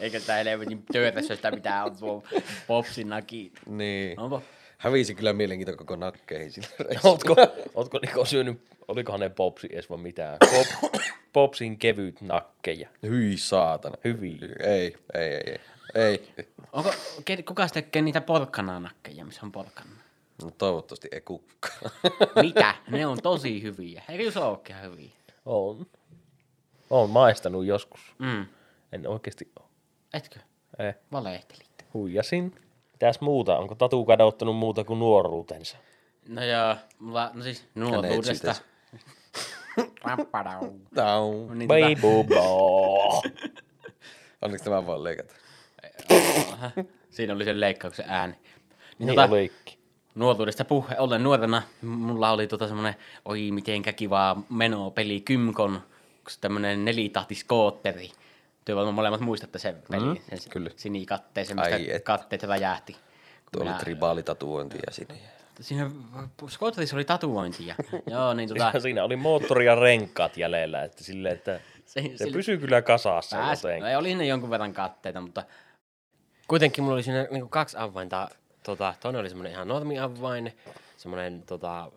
Speaker 1: Eikä sitä helvetin töötässä sitä mitään on tuo popsinaki.
Speaker 2: Niin.
Speaker 1: Onko?
Speaker 2: Hävisi kyllä mielenkiinto koko nakkeihin sillä.
Speaker 3: Ootko, ootko Niko syönyt, olikohan ne popsi edes vai mitään? Pop, popsin kevyt nakkeja.
Speaker 2: Hyi saatana.
Speaker 3: Hyviä.
Speaker 2: Ei, ei, ei, ei. Ei.
Speaker 1: Onko, kuka tekee niitä porkkananakkeja, missä on porkkana?
Speaker 2: No toivottavasti ei kukka.
Speaker 1: Mitä? Ne on tosi hyviä. Eikö olekin ihan hyviä?
Speaker 3: On. Olen maistanut joskus.
Speaker 1: Mm.
Speaker 3: En oikeasti ole.
Speaker 1: Etkö?
Speaker 3: Eh,
Speaker 1: Valehtelit.
Speaker 3: huijasin. Mitäs muuta? Onko Tatu kadottanut muuta kuin nuoruutensa?
Speaker 1: No joo, mulla, no siis nuotuudesta. Rappadau.
Speaker 2: Tau.
Speaker 1: No niin, tota,
Speaker 3: Beibubo.
Speaker 2: Onneksi tämä voi leikata.
Speaker 1: siinä oli sen leikkauksen ääni.
Speaker 3: Niin
Speaker 1: tota,
Speaker 3: olikin.
Speaker 1: nuotuudesta puhe ollen nuorena, mulla oli tota semmonen, oi mitenkä kivaa meno peli Kymkon, tämmönen nelitahtiskootteri. Työ varmaan molemmat muistatte sen pelin,
Speaker 2: Mm,
Speaker 1: sen
Speaker 2: kyllä.
Speaker 1: sinikatteisen, mistä
Speaker 2: Ai et.
Speaker 1: katteet räjähti. Kun
Speaker 2: Tuo oli
Speaker 1: minä-
Speaker 2: tribaalitatuointia sinne.
Speaker 1: siinä skootterissa oli tatuointia. Joo, niin tota,
Speaker 3: Ja siinä oli moottori ja renkaat jäljellä, että sille, että
Speaker 1: se,
Speaker 3: se
Speaker 1: sillä-
Speaker 3: pysyy kyllä kasassa.
Speaker 1: pääs,
Speaker 3: jotenkin.
Speaker 1: no, ei, oli ne jonkun verran katteita, mutta
Speaker 4: Kuitenkin mulla oli siinä niinku kaksi avainta. Tota, toinen oli semmoinen ihan normiavain, semmoinen tota,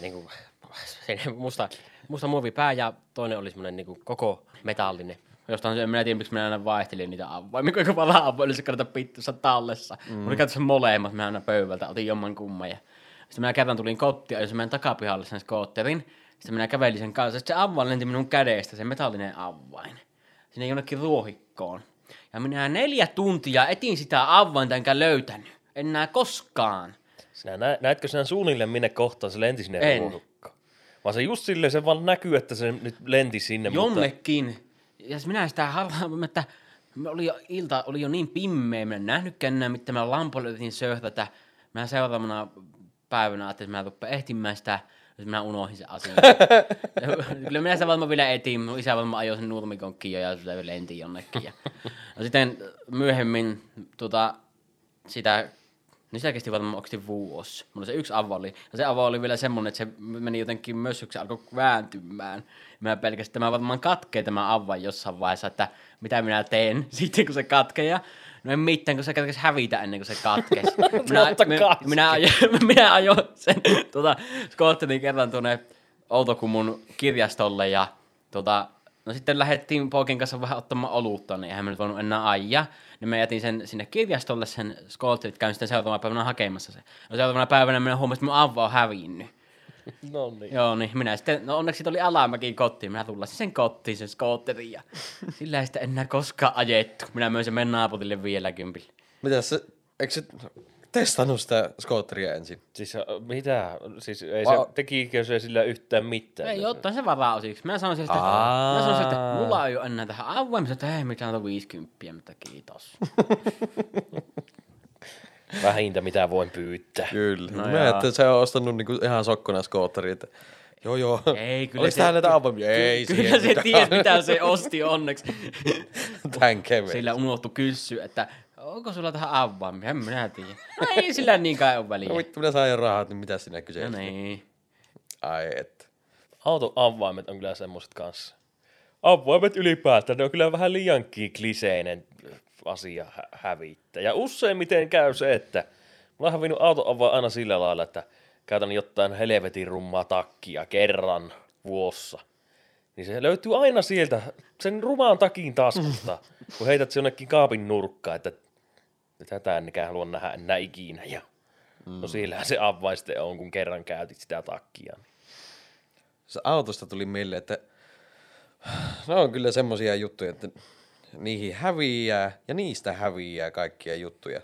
Speaker 4: niinku, siinä musta, musta muovipää ja toinen oli semmoinen niinku koko metallinen.
Speaker 1: Jostain se, en minä tiedä, miksi minä aina vaihtelin niitä avoimia, kuinka paljon avoimia se kannata pittussa tallessa. Mm. Oli käytössä molemmat, mä aina pöydältä otin jomman kumman. Ja sitten minä kerran tulin kotiin, ajoin meidän takapihalle sen skootterin. Sitten minä kävelin sen kanssa, sitten se avain lenti minun kädestä, se metallinen avain. Sinne jonnekin ruohikkoon. Ja minä neljä tuntia etin sitä avainta enkä löytänyt. En näe koskaan.
Speaker 3: Sinä nä, näetkö sinä suunnilleen minne kohtaan se lenti sinne
Speaker 1: En.
Speaker 3: ruohukkaan? Vaan se just silleen se vaan näkyy, että se nyt lenti sinne, mutta
Speaker 1: Jonnekin. Ja minä sitä harhaan, että me oli jo, ilta oli jo niin pimmeä, minä en nähnytkään enää, mitä mä lampoilla yritin söhrätä. Mä seuraavana päivänä ajattelin, että mä rupean ehtimään sitä, ja sit minä unohdin sen asian. Ja Kyllä minä sitä varmaan vielä etin, mun isä varmaan ajoi sen nurmikon ja se lenti jonnekin. Ja, no sitten myöhemmin tota, sitä niin sitä kesti varmaan oikeasti vuosi. Mulla se yksi avo oli. Ja se avo oli vielä semmonen, että se meni jotenkin mössyksi, alkoi vääntymään. Mä pelkästään tämä varmaan katkee tämä avain jossain vaiheessa, että mitä minä teen sitten kun se katkee. Ja no en mitään, kun se kerkesi hävitä ennen kuin se katkesi. minä, minä, minä, ajoin, minä ajoin sen tuota, skootterin kerran tuonne Outokumun kirjastolle ja tota, no sitten lähdettiin poikien kanssa vähän ottamaan olutta, niin eihän me nyt voinut enää ajaa. Niin mä jätin sen sinne kirjastolle sen skootterit, käyn sitten seuraavana päivänä hakemassa sen. No seuraavana päivänä minä huomasin, että mun ava on hävinnyt.
Speaker 3: no niin.
Speaker 1: Joo, niin minä sitten, no onneksi siitä oli alamäki kotiin, minä tullasin sen kotiin, sen skootterin ja sillä ei sitä enää koskaan ajettu. Minä möin sen meidän naapurille vielä kympille.
Speaker 2: Mitäs se, eikö se testannut sitä skootteria ensin?
Speaker 3: Siis äh, mitä? Siis ei
Speaker 2: Va-
Speaker 3: se, tekikö se sillä yhtään mitään?
Speaker 1: Ei ottaa se varaa osiksi. Mä sanoin sieltä, mä sanoin että mulla ei ole enää tähän avoimessa, että ei mitään on 50, mutta kiitos.
Speaker 3: Vähintä mitä voin pyytää.
Speaker 2: Kyllä.
Speaker 1: No
Speaker 2: mä että se on ostanut niinku ihan sokkona skootteri, että joo joo.
Speaker 1: Ei, kyllä
Speaker 2: Oliko
Speaker 1: se-
Speaker 2: täällä näitä avoimia? Ei,
Speaker 1: Kyllä
Speaker 2: siihen
Speaker 1: se tiesi, mitä se osti onneksi.
Speaker 2: Tän kevyen.
Speaker 1: Sillä unohtu kysyä, että onko sulla tähän avaimia? En minä tiedä. No ei sillä niinkään ole väliä.
Speaker 2: No vittu, minä saan jo rahat, niin mitä sinä kyselet?
Speaker 1: No niin.
Speaker 2: Ai et.
Speaker 3: Auton avaimet on kyllä semmoiset kanssa. Avaimet ylipäätään, ne on kyllä vähän liiankin kliseinen asia hä- hävittää. Ja useimmiten käy se, että mä oon hävinnyt auton avain aina sillä lailla, että käytän jotain helvetin rummaa takkia kerran vuossa. Niin se löytyy aina sieltä, sen rumaan takin taskusta, kun heität se jonnekin kaapin nurkkaan, että tätä ennenkään halua nähdä enää ikinä. Ja no siellähän se avain sitten on, kun kerran käytit sitä takkia.
Speaker 2: Se autosta tuli mieleen, että ne on kyllä semmosia juttuja, että niihin häviää ja niistä häviää kaikkia juttuja.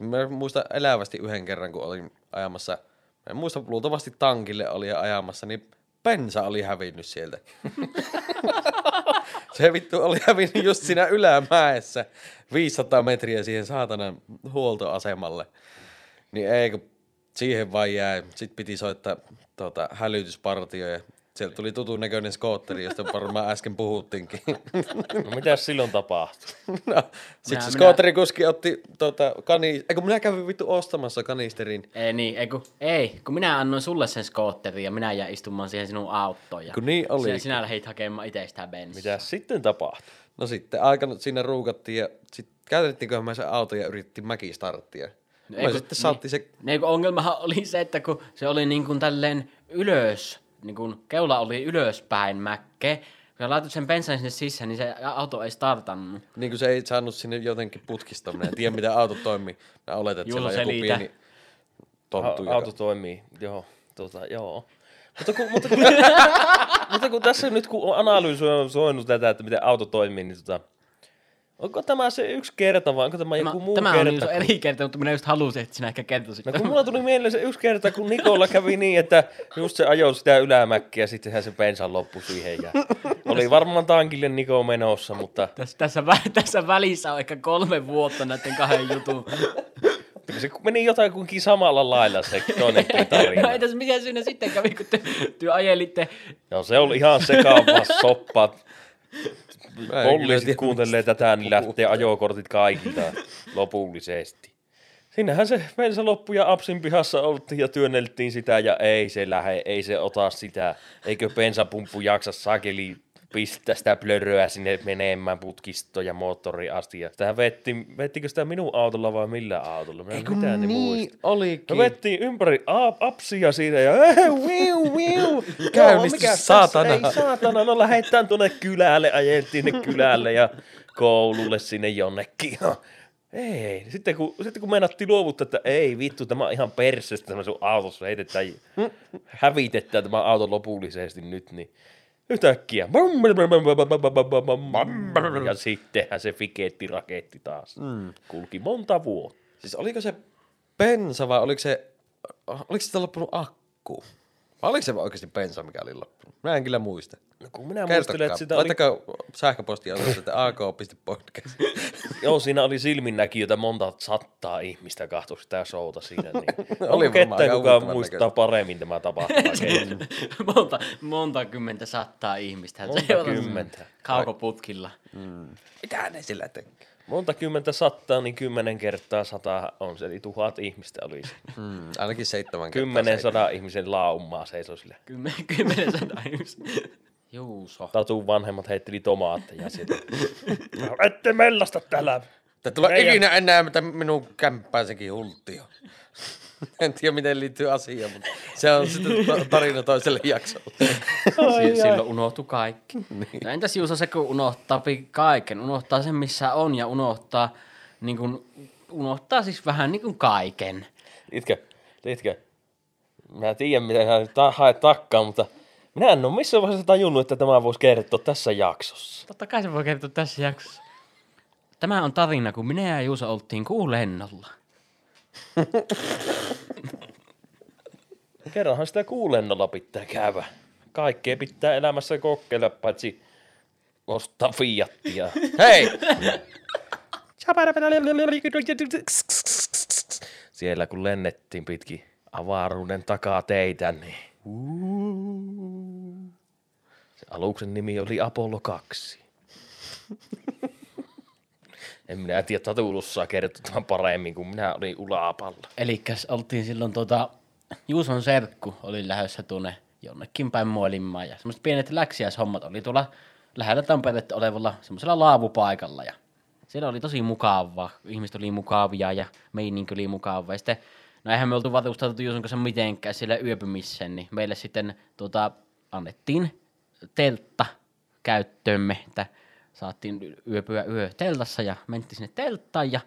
Speaker 2: Mä muistan elävästi yhden kerran, kun olin ajamassa, mä en muista, luultavasti tankille oli ajamassa, niin bensa oli hävinnyt sieltä. Se vittu oli hävinnyt just siinä ylämäessä 500 metriä siihen saatanan huoltoasemalle. Niin ei, kun siihen vaan jäi. Sitten piti soittaa tuota, hälytyspartio ja sieltä tuli tutun näköinen skootteri, josta varmaan äsken puhuttiinkin.
Speaker 3: No mitäs silloin tapahtui?
Speaker 2: no, sitten se
Speaker 1: minä-
Speaker 2: skootterikuski otti tuota, kani... Eikö minä kävin vittu ostamassa kanisterin,
Speaker 1: Ei niin, ei kun, ei, kun minä annoin sulle sen skootterin ja minä jäin istumaan siihen sinun autoon. Ja
Speaker 2: kun niin oli.
Speaker 1: sinä, sinä lähdit hakemaan itse sitä bensaa.
Speaker 3: Mitäs sitten tapahtui?
Speaker 2: No sitten aikana siinä ruukattiin ja sitten käytettiinköhän mä sen auton ja yritettiin mäkistarttia. No,
Speaker 1: kun-
Speaker 2: sitten saatti se...
Speaker 1: Niin, ongelmahan oli se, että kun se oli niin kuin tälleen ylös, niin kuin keula oli ylöspäin mäkke, kun sä laitat sen bensan sinne sisään, niin se auto ei startannut.
Speaker 2: Niin kuin se ei saanut sinne jotenkin putkista. Minä en tiedä, miten auto toimii. Mä oletan, että
Speaker 1: Juuso,
Speaker 2: siellä on joku
Speaker 1: selitä.
Speaker 2: pieni tonttu.
Speaker 3: A-
Speaker 2: joka-
Speaker 3: auto toimii, joo. Tota, joo. Mutta kun, mutta, kun, mutta kun tässä nyt kun on analysoinut tätä, että miten auto toimii, niin tota, onko tämä se yksi kerta vai onko tämä,
Speaker 1: Tämä,
Speaker 3: joku muu
Speaker 1: tämä
Speaker 3: kerta?
Speaker 1: on niin eri kerta, mutta minä just halusin, että sinä ehkä kertoisit.
Speaker 3: No kun mulla tuli mieleen se yksi kerta, kun Nikolla kävi niin, että just se ajoi sitä ylämäkkiä ja sittenhän se bensan loppui siihen. Ja oli varmaan tankille Niko menossa, mutta
Speaker 1: Tässä, tässä, tässä välissä on ehkä kolme vuotta näiden kahden jutun.
Speaker 3: se meni jotakuinkin samalla lailla se toinenkin
Speaker 1: no
Speaker 3: tarina.
Speaker 1: ei tässä mitään siinä sitten kävi, kun te, te ajelitte.
Speaker 3: No se oli ihan sekava soppa. Poliisit kuuntelee tätä, niin lähtee ajokortit kaikilta lopullisesti. Siinähän se bensa loppui ja Apsin pihassa oltiin ja työnneltiin sitä ja ei se lähe, ei se ota sitä. Eikö bensapumppu jaksa sakeli pistää sitä plöröä sinne menemään putkistoon ja moottori asti. Ja Sitä vetti, vettikö sitä minun autolla vai millä autolla? Minä en mitään niin muista.
Speaker 2: olikin.
Speaker 3: Me vettiin ympäri a- apsia siinä ja.
Speaker 2: Käynnistys,
Speaker 3: Joo, mikä
Speaker 2: saatana.
Speaker 3: Ei saatana, no lähdetään tuonne kylälle, ajettiin ne kylälle ja koululle sinne jonnekin. Ja ei, sitten kun, sitten kun meinattiin luovuttaa, että ei vittu, tämä on ihan persestä tämä sun autossa, heitetään, hävitetään tämä auto lopullisesti nyt, niin yhtäkkiä. Ja sittenhän se fikeettiraketti taas kulki monta vuotta.
Speaker 2: Siis oliko se bensa vai oliko se, oliko sitä loppunut akku? Vai oliko se oikeasti bensa, mikä oli loppunut? Mä en kyllä muista.
Speaker 3: No kun minä muistelen, että sitä oli
Speaker 2: Laittakaa sähköpostia osoitetta ak.podcast.
Speaker 3: Joo, siinä oli silminnäkijöitä monta sattaa ihmistä kahto sitä showta siinä. Niin.
Speaker 2: Oli
Speaker 3: Onko
Speaker 2: varmaan
Speaker 3: ketään,
Speaker 2: aika
Speaker 3: kuka
Speaker 2: uuttavan
Speaker 3: muistaa
Speaker 2: näköistä.
Speaker 3: paremmin tämä tapahtuma?
Speaker 1: monta, monta kymmentä sattaa ihmistä.
Speaker 3: Monta kymmentä.
Speaker 1: Kaukoputkilla.
Speaker 2: Mitä ne sillä tekee?
Speaker 3: Monta kymmentä sattaa, niin kymmenen kertaa sata on se, eli tuhat ihmistä oli se.
Speaker 2: Mm, ainakin seitsemän kertaa
Speaker 3: Kymmenen sadan ihmisen laumaa seisoi sille.
Speaker 1: Kymmenen, kymmenen sataa ihmistä. Juuso.
Speaker 3: Tatun vanhemmat heitteli tomaatteja sieltä. Ette mellasta täällä.
Speaker 2: Te tulee
Speaker 3: Meidän-
Speaker 2: ikinä enää mitä minun kämppään sekin hulttio. en tiedä miten liittyy asiaan, mutta se on sitten ta- tarina toiselle jaksolle.
Speaker 1: Si- silloin unohtui kaikki. niin. no entäs Juuso se, kun unohtaa kaiken, unohtaa sen missä on ja unohtaa, niin kuin, unohtaa siis vähän niin kuin kaiken.
Speaker 3: Itkä, itkä. Mä tiedän, nyt ta- haet takkaan, mutta minä en ole missään vaiheessa tajunnut, että tämä voisi kertoa tässä jaksossa.
Speaker 1: Totta kai se voi kertoa tässä jaksossa. Tämä on tarina, kun minä ja Juuso oltiin kuulennolla.
Speaker 3: Kerranhan sitä kuulennolla pitää käydä. Kaikkea pitää elämässä kokeilla, paitsi ostaa Fiatia.
Speaker 2: Hei!
Speaker 3: Siellä kun lennettiin pitkin avaruuden takaa teitä, niin se aluksen nimi oli Apollo 2. En minä tiedä, Tatulussaa kertoo tämän paremmin, kuin minä olin ulapalla.
Speaker 1: Eli oltiin silloin tota, Juuson serkku oli lähdössä tuonne jonnekin päin muolimaan ja semmoiset pienet läksiäishommat oli tuolla lähellä Tamperetta olevalla semmoisella laavupaikalla ja siellä oli tosi mukavaa, ihmiset oli mukavia ja meininki oli mukava ja sitten no eihän me oltu varustautu Juuson kanssa mitenkään siellä yöpymiseen, niin meille sitten tota, annettiin teltta käyttöömme, että saatiin yöpyä yö teltassa ja mentiin sinne telttaan ja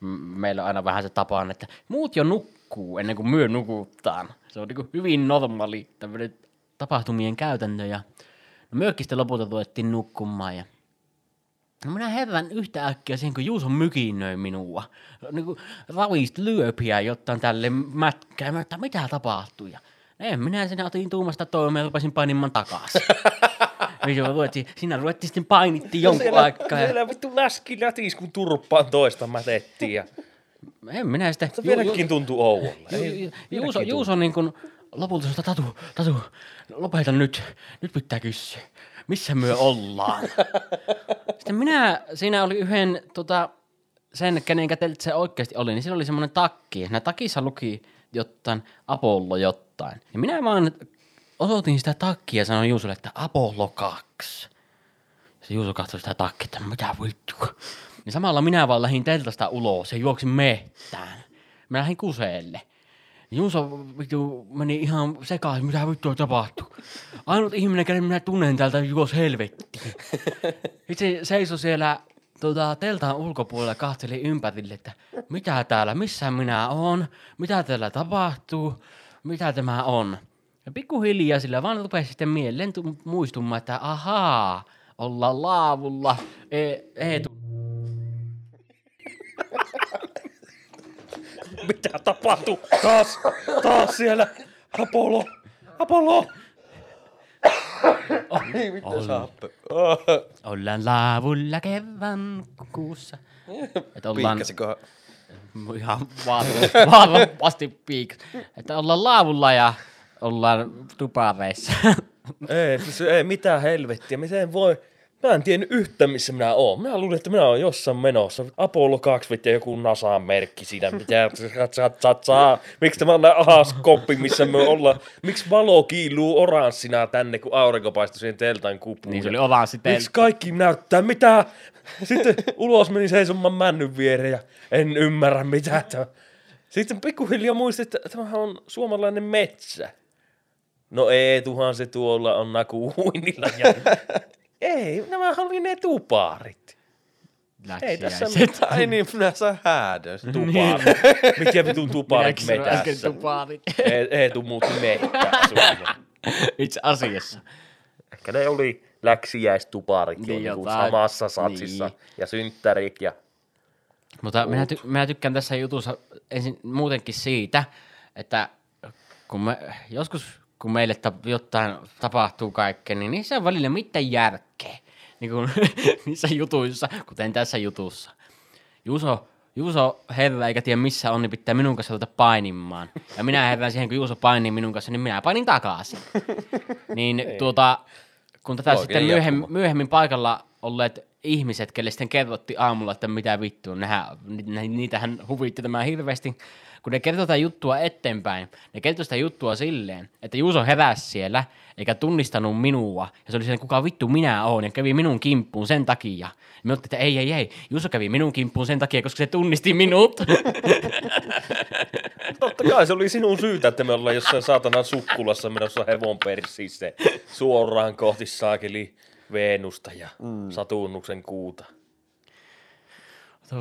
Speaker 1: meillä on aina vähän se tapaan, että muut jo nukkuu ennen kuin myö nukuttaan. Se on niin hyvin normaali tämmöinen tapahtumien käytäntö ja no myökin sitten lopulta tuettiin nukkumaan ja No minä herään yhtä äkkiä siihen, kun Juuso mykinnöi minua. Niin kuin ravist lyöpiä jotain tälle mätkää, Mä, että mitä tapahtuu. Ja en minä sinä otin tuumasta toimeen ja rupesin painimaan takaisin. Viisi luettiin, siinä ruvettiin sitten painittiin jonkun aikaa. Ja
Speaker 3: Siellä vittu läski lätis, kun turppaan toista mätettiin. Ja
Speaker 1: en minä sitten...
Speaker 3: se vieläkin tuntuu
Speaker 1: ju, Juuso, Juuso niin kuin lopulta sanoi, Tatu, Tatu, lopeta nyt, nyt pitää kysyä, missä myö ollaan. Sitten minä, siinä oli yhden, tota, sen, kenen käteltä se oikeasti oli, niin siinä oli semmoinen takki. Siinä takissa luki jotain Apollo jotain. Ja minä vaan osoitin sitä takkia ja sanoin Juusolle, että Apollo 2. Se Juuso katsoi sitä takkia, että mitä vittua. Niin samalla minä vaan lähdin teltasta ulos ja juoksin mehtään. Mä lähdin kuseelle. Juuso vittu meni ihan sekaisin, mitä vittua tapahtuu. Ainut ihminen, kenen minä tunnen täältä, juos helvettiin. Itse seisoi siellä tota, teltan ulkopuolella kahteli ympärille, että mitä täällä, missä minä oon, mitä täällä tapahtuu, mitä tämä on. Ja pikkuhiljaa sillä vaan rupesi sitten mieleen tu- muistumaan, että ahaa, ollaan laavulla, e- Eetu
Speaker 3: Mitä tapahtuu? Taas, taas siellä. Apollo, Apollo.
Speaker 2: Ei mitään saa happe.
Speaker 1: Ollaan laavulla kerran kuussa. Että ollaan ihan varmasti piik. Että ollaan laavulla ja ollaan tupareissa.
Speaker 3: Ei, ei mitään helvettiä. Miten voi, Mä en tiennyt yhtään, missä minä oon. Minä luulin, että minä olen jossain menossa. Apollo 2 ja joku NASAn merkki siinä. Mitä. Miksi tämä on näin ahas koppi, missä me ollaan? Miksi valo kiiluu oranssina tänne, kun aurinko paistui siihen teltan kupuun?
Speaker 1: Niin se oli ovan sitten.
Speaker 3: Miksi kaikki näyttää mitä? Sitten ulos meni seisomaan männyn viereen ja en ymmärrä mitä. Tämä. Sitten pikkuhiljaa muistin, että tämähän on suomalainen metsä. No ei, tuhan se tuolla on nakuhuinilla. Ja... ei, nämä oli ne tupaarit. Ei tässä mitään.
Speaker 2: Ai niin, minä saan häädön.
Speaker 3: Tupaarit. Mikä vitun
Speaker 1: äsken
Speaker 3: metässä?
Speaker 1: tupaarit.
Speaker 3: Ei, ei tuu muutti mettää
Speaker 1: Itse asiassa.
Speaker 3: Ehkä ne oli läksiäistupaarit
Speaker 1: Niin
Speaker 3: niin niin
Speaker 1: jotain.
Speaker 3: samassa satsissa.
Speaker 1: Niin.
Speaker 3: Ja synttärit ja
Speaker 1: Mutta minä, ty- minä tykkään tässä jutussa ensin muutenkin siitä, että kun me, joskus kun meille ta- jotain tapahtuu kaikkea, niin niissä on välillä mitään järkeä. Niin kuin niissä jutuissa, kuten tässä jutussa. Juuso, Juuso herää eikä tiedä missä on, niin pitää minun kanssa ruveta painimaan. Ja minä herään siihen, kun Juuso painii minun kanssa, niin minä painin takaisin. niin tuota, kun tätä
Speaker 2: Looginen
Speaker 1: sitten myöhemmin, myöhemmin paikalla olleet ihmiset, kelle sitten kerrottiin aamulla, että mitä vittua, nehän, ni- niitähän huvitti tämä hirveästi. Kun ne kertoo tätä juttua eteenpäin, ne kertoo sitä juttua silleen, että Juuso heräsi siellä, eikä tunnistanut minua, ja se oli silleen, kuka vittu minä oon, ja kävi minun kimppuun sen takia. Me otti, että ei, ei, ei, Juuso kävi minun kimppuun sen takia, koska se tunnisti minut.
Speaker 3: Totta kai se oli sinun syytä, että me ollaan jossain saatanan sukkulassa menossa hevon persissä suoraan kohti saakeli Veenusta ja mm. Satunnuksen kuuta.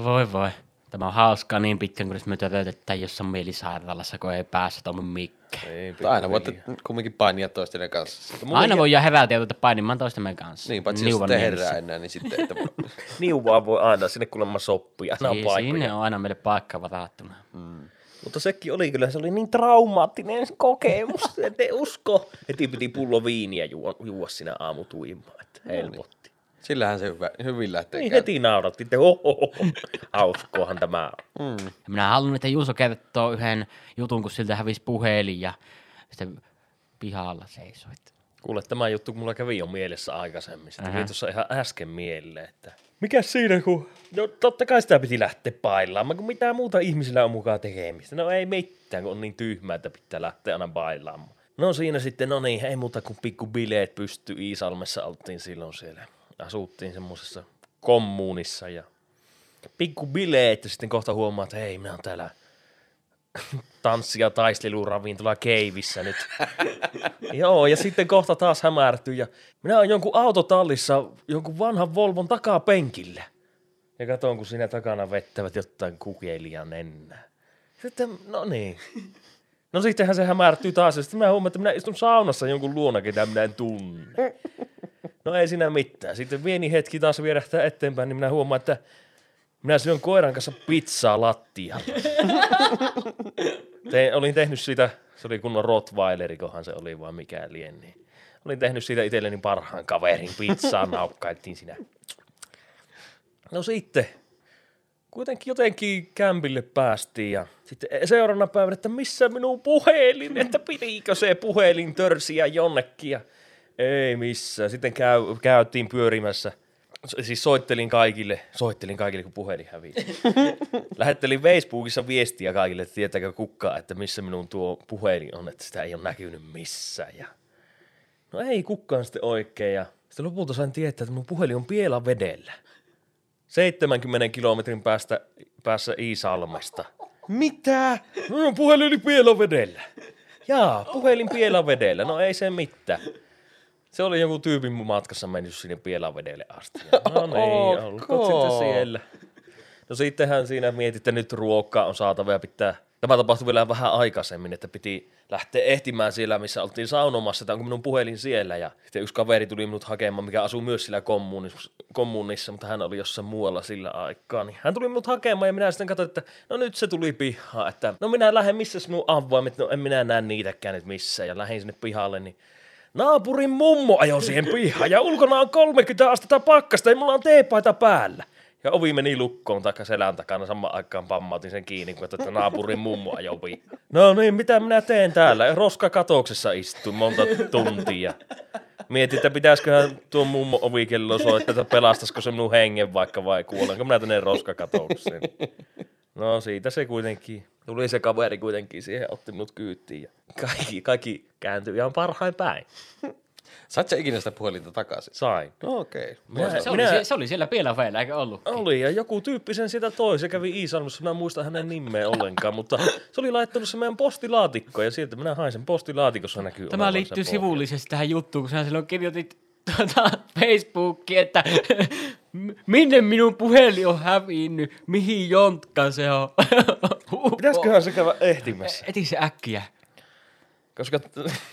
Speaker 1: voi voi. Tämä on hauskaa niin pitkän, kun me törötetään jossain mielisairaalassa, kun ei päässä tuomme mikke.
Speaker 3: Ei,
Speaker 2: Mutta aina voitte kumminkin painia toistenne kanssa.
Speaker 1: Aina voi jää herätä ja painimaan toistemme kanssa.
Speaker 2: Niin, paitsi jos
Speaker 1: Niuvan
Speaker 2: te
Speaker 1: mielessä.
Speaker 2: herää enää, niin sitten että
Speaker 3: Niuvaa voi aina, sinne kuulemma soppia. Aina on paikkoja.
Speaker 1: sinne on aina meille paikka varattuna.
Speaker 3: Mutta sekin oli kyllä, se oli niin traumaattinen kokemus, että ei usko. Heti piti pullo viiniä juo, juo siinä aamutuimaan, että helpotti.
Speaker 2: sillähän se hyvä, hyvin lähtee
Speaker 3: Niin heti nauratti, että ohoho, hauskohan tämä on.
Speaker 1: Ja minä haluan, että Juuso kertoo yhden jutun, kun siltä hävisi puhelin ja sitten pihalla seisoit.
Speaker 3: Kuule, tämä juttu mulla kävi jo mielessä aikaisemmin. Se tuli tuossa ihan äsken mieleen, että... Mikä siinä, kun... No totta kai sitä piti lähteä bailaamaan, kun mitä muuta ihmisillä on mukaan tekemistä. No ei mitään, kun on niin tyhmää, että pitää lähteä aina bailaamaan. No siinä sitten, no niin, ei muuta kuin pikku bileet pysty Iisalmessa oltiin silloin siellä. Asuttiin semmoisessa kommunissa ja pikku bileet ja sitten kohta huomaa, että hei, minä oon täällä tanssi- ja taisteluravintola keivissä nyt. Joo, ja sitten kohta taas hämärtyy ja minä olen jonkun autotallissa jonkun vanhan Volvon takapenkillä. Ja katon, kun siinä takana vettävät jotain kukeilijan nennää. Sitten, no niin. No sittenhän se hämärtyy taas ja sitten mä huomaan, että minä istun saunassa jonkun luona, ketä minä en tunne. No ei siinä mitään. Sitten pieni hetki taas vierähtää eteenpäin, niin minä huomaan, että minä syön koiran kanssa pizzaa lattialla. Tein, olin tehnyt siitä, se oli kunnon Rottweileri, kohan se oli vai mikä lien, niin olin tehnyt siitä itselleni parhaan kaverin pizzaa, naukkailtiin siinä. No sitten, kuitenkin jotenkin kämpille päästiin ja sitten seuraavana päivänä, että missä minun puhelin, että pitikö se puhelin törsiä jonnekin ja ei missään. Sitten käy, käytiin pyörimässä. Siis soittelin kaikille, soittelin kaikille, kun puhelin hävisi. Lähettelin Facebookissa viestiä kaikille, että tietääkö kukaan, että missä minun tuo puhelin on, että sitä ei ole näkynyt missään. Ja... No ei kukaan sitten oikein. Ja sitten lopulta sain tietää, että minun puhelin on Pielan vedellä. 70 kilometrin päästä, päässä Iisalmesta.
Speaker 2: Mitä?
Speaker 3: Minun puhelin oli Pielan vedellä. Jaa, puhelin Pielan vedellä. No ei se mitään. Se oli joku tyypin mun matkassa mennyt sinne Pielanvedelle asti. Ja No niin, olkoon sitten siellä. No sittenhän siinä mietit, että nyt ruokaa on saatava ja pitää... Tämä tapahtui vielä vähän aikaisemmin, että piti lähteä ehtimään siellä, missä oltiin saunomassa, että onko minun puhelin siellä. Ja sitten yksi kaveri tuli minut hakemaan, mikä asuu myös sillä kommunissa, kommunissa, mutta hän oli jossain muualla sillä aikaa. Niin hän tuli minut hakemaan ja minä sitten katsoin, että no nyt se tuli pihaan, että no minä lähden, missä minun avaimet, no en minä näe niitäkään nyt missään. Ja lähdin sinne pihalle, niin Naapurin mummo ajoi siihen pihaan ja ulkona on 30 astetta pakkasta ja mulla on teepaita päällä. Ja ovi meni lukkoon taikka selän takana samaan aikaan pammautin sen kiinni, kun että naapurin mummo ajoi ovi. No niin, mitä minä teen täällä? Roska katoksessa istuin monta tuntia. Mietin, että pitäisiköhän tuo mummo ovikello soittaa, että pelastaisiko se minun hengen vaikka vai kuolenko minä tänne roskakatokseen. No siitä se kuitenkin, tuli se kaveri kuitenkin siihen, otti minut kyytiin ja kaikki, kaikki kääntyi ihan parhain päin.
Speaker 2: Saat sä ikinä sitä puhelinta takaisin?
Speaker 3: Sain.
Speaker 2: No okei. Okay.
Speaker 3: Minä,
Speaker 1: Se oli,
Speaker 3: minä,
Speaker 1: sie- se oli siellä Pielaveellä, eikö ollut?
Speaker 3: oli ja joku tyyppi sen sitä toi, se kävi Iisalmassa, minä en muista hänen nimeä ollenkaan, mutta se oli laittanut se meidän postilaatikkoon ja sieltä minä hain sen postilaatikossa näkyy
Speaker 1: Tämä liittyy sivullisesti tähän juttuun, kun sinä silloin kirjoitit tuota Facebookiin, että "M- minne minun puhelin on hävinnyt, mihin jontkaan se on.
Speaker 3: Pitäisiköhän se käydä ehtimässä?
Speaker 1: Eti se äkkiä.
Speaker 3: Koska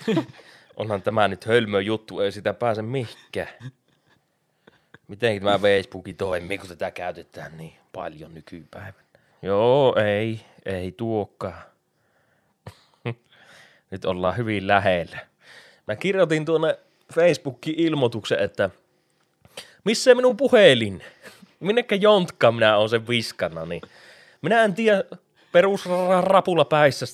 Speaker 3: onhan tämä nyt hölmö juttu, ei sitä pääse mihinkään. Miten tämä Facebooki toimii, kun tätä käytetään niin paljon nykypäivänä? Joo, ei, ei tuokaan. Nyt ollaan hyvin lähellä. Mä kirjoitin tuonne Facebookiin ilmoituksen, että missä minun puhelin? Minnekä jontka minä olen sen viskana, niin minä en tiedä perusrapulla päissä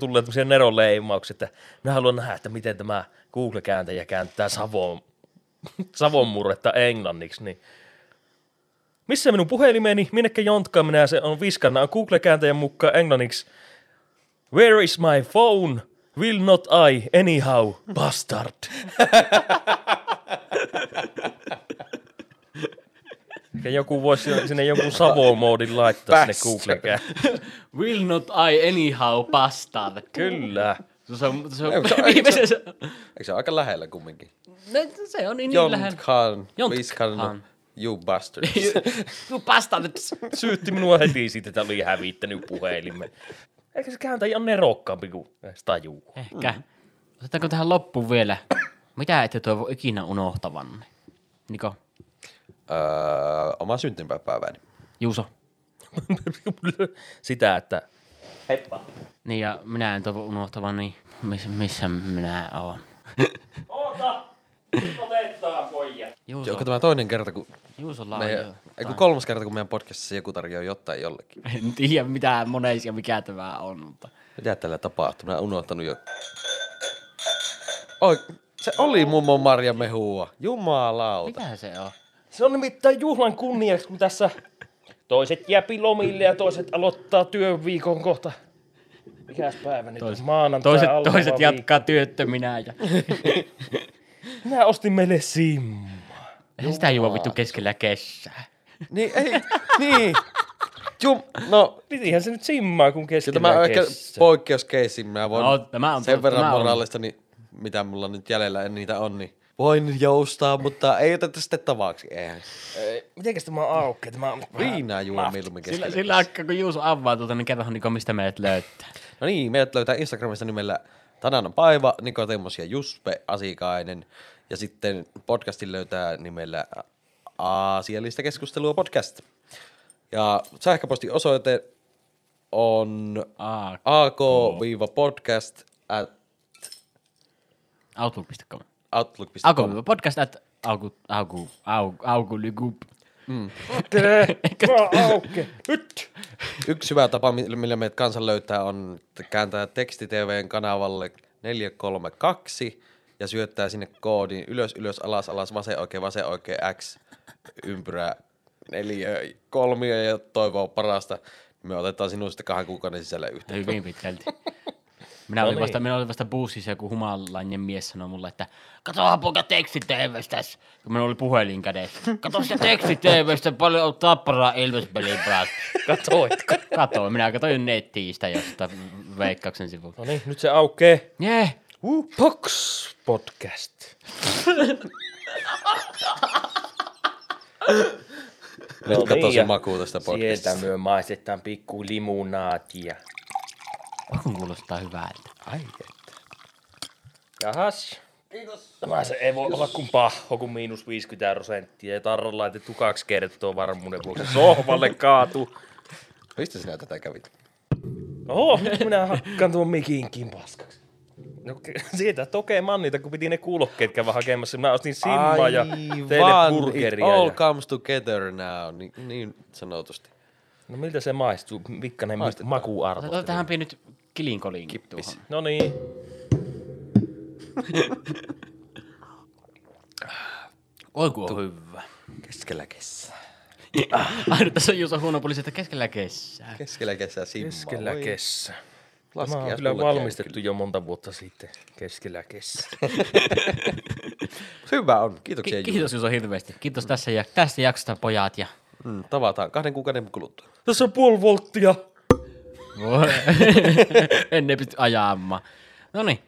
Speaker 3: tulee tämmöisiä neroleimauksia, että minä haluan nähdä, että miten tämä Google-kääntäjä kääntää Savon, Savon murretta englanniksi, niin missä minun puhelimeni, minnekä jontkaa minä se on viskana, Google-kääntäjän mukaan englanniksi Where is my phone? Will not I anyhow, bastard. Ja joku voisi sinne- jonkun Savo-moodin laittaa sinne Googlen
Speaker 1: Will not I anyhow bastard.
Speaker 3: Kyllä.
Speaker 1: Se on, se on,
Speaker 2: Eikö se-
Speaker 1: viimeisessä,
Speaker 2: Eikö se ole aika lähellä kumminkin?
Speaker 1: no, se on niin, niin lähellä.
Speaker 2: Jontkan,
Speaker 1: Jontkan.
Speaker 2: Viskan, you bastards.
Speaker 1: You bastard.
Speaker 3: Syytti minua heti siitä, että oli hävittänyt puhelimen. Eikö se kääntäjä ole nerokkaampi kuin edes tajuu?
Speaker 1: Ehkä. Otetaanko tähän loppuun vielä? Mitä ette toivo ikinä unohtavanne? Niko,
Speaker 2: öö, oma syntymäpäiväni.
Speaker 1: Juuso.
Speaker 3: Sitä, että
Speaker 1: Niin ja minä en toivo unohtavani, missä, missä minä oon.
Speaker 3: Oota! Otetaan pojat.
Speaker 1: Juuso,
Speaker 2: Onko tämä toinen kerta, kun
Speaker 1: Juusolla on
Speaker 2: meidän,
Speaker 1: jo.
Speaker 2: ei kun kolmas kerta, kun meidän podcastissa joku tarjoaa jotain jollekin.
Speaker 1: En tiedä mitä moneisia mikä tämä on, mutta...
Speaker 2: Mitä tällä tapahtuu? Mä unohtanut jo. Oi, se oli mummo Marja Mehua. Jumalauta.
Speaker 1: Mikä se on?
Speaker 3: Se on nimittäin juhlan kunniaksi, kun tässä toiset jääpi lomille ja toiset aloittaa työviikon kohta. Mikäs päivä nyt on? Maanantai
Speaker 1: Toiset, toiset
Speaker 3: viikko.
Speaker 1: jatkaa työttöminä ja...
Speaker 3: Minä ostin meille simma.
Speaker 1: Eihän sitä juo vittu keskellä kesää.
Speaker 2: Niin, ei, niin. Jum, no,
Speaker 3: Pitihän se nyt simmaa, kun keskellä
Speaker 2: tämä on ehkä poikkeuskeissi. Mä voin
Speaker 1: No, tämä on-
Speaker 2: sen verran
Speaker 1: tämä on-
Speaker 2: moraalista, niin mitä mulla nyt jäljellä en niitä on, niin voin joustaa, mutta ei oteta sitten tavaksi. Eihän.
Speaker 3: Ei, Mitenkäs tämä on auki? Tämä on
Speaker 2: Viinaa juo mieluummin
Speaker 1: Sillä,
Speaker 2: keskellä.
Speaker 1: sillä aikaa, kun Juuso avaa tuota, niin kerrohan Niko, mistä meidät löytää.
Speaker 2: No niin, meidät löytää Instagramista nimellä Tanan Paiva, Nikotemos ja Juspe Asikainen. Ja sitten podcastin löytää nimellä Aasiallista keskustelua podcast. Ja sähköpostiosoite on ak-podcast at
Speaker 1: outlook.com.
Speaker 2: outlook.com.
Speaker 1: Auku, podcast at auku, auku,
Speaker 3: auki. Nyt!
Speaker 2: Yksi hyvä tapa, mi- millä meidät kansan löytää, on kääntää teksti TVn kanavalle 432 ja syöttää sinne koodin ylös, ylös, alas, alas, vasen, oikein, vasen, oikein, X, ympyrä, neljä, kolmio ja toivoo parasta. Me otetaan sinun sitten kahden kuukauden sisällä yhteen.
Speaker 1: Hyvin pitkälti. Minä,
Speaker 3: No
Speaker 1: olin
Speaker 3: niin.
Speaker 1: vasta, minä olin vasta bussissa joku humalainen mies sanoi mulle, että kato poika teksti TVstä, kun minulla oli puhelin kädessä. Kato sitä teksti TVstä, paljon on tapparaa päät.
Speaker 3: Katoitko?
Speaker 1: Katoin, minä katsoin nettiin sitä jostain veikkauksen sivulta.
Speaker 3: No niin, nyt se aukee.
Speaker 1: Jee,
Speaker 3: Uh, Box Podcast.
Speaker 2: Nyt
Speaker 3: No
Speaker 2: katso
Speaker 3: niin,
Speaker 2: se maku tästä
Speaker 3: Sieltä
Speaker 2: podcastista.
Speaker 3: myö maistetaan pikku limunaatia.
Speaker 1: Kun kuulostaa hyvältä.
Speaker 2: Ai, että.
Speaker 3: Jahas. Kiitos. Tämä se ei voi olla kuin paho, kun miinus 50 prosenttia. Ja tarra laitettu kaksi kertaa varmuuden vuoksi. Sohvalle kaatu.
Speaker 2: Mistä sinä tätä kävit?
Speaker 3: Oho, nyt minä hakkaan tuon mikinkin paskaksi. No siitä Toke Mannita, kun piti ne kuulokkeet käydä hakemassa. Mä ostin simmaa ja teille burgeria.
Speaker 2: It all
Speaker 3: Ja...
Speaker 2: comes together now, niin, niin sanotusti.
Speaker 3: No miltä se maistuu? Makuarvo.
Speaker 1: Otetaan tähän pieni nyt kilinkolin
Speaker 2: Kippis.
Speaker 3: No niin.
Speaker 1: Oi kun on hyvä.
Speaker 2: Keskellä kesää.
Speaker 1: Ainut tässä on Juuso huono poliisi, että keskellä kesää.
Speaker 2: Keskellä kesää simmaa.
Speaker 3: Keskellä
Speaker 2: Voi,
Speaker 3: kesä. Tämä on kyllä valmistettu jo monta vuotta sitten. Keskellä kesä.
Speaker 2: Hyvä on, kiitoksia
Speaker 1: Ki- kiitos Juuso hirveästi. Kiitos tässä ja, tästä jaksosta pojat. Ja...
Speaker 2: Mm, tavataan kahden kuukauden kuluttua.
Speaker 3: Tässä on puoli volttia.
Speaker 1: en ne pysty ajamaan. No niin,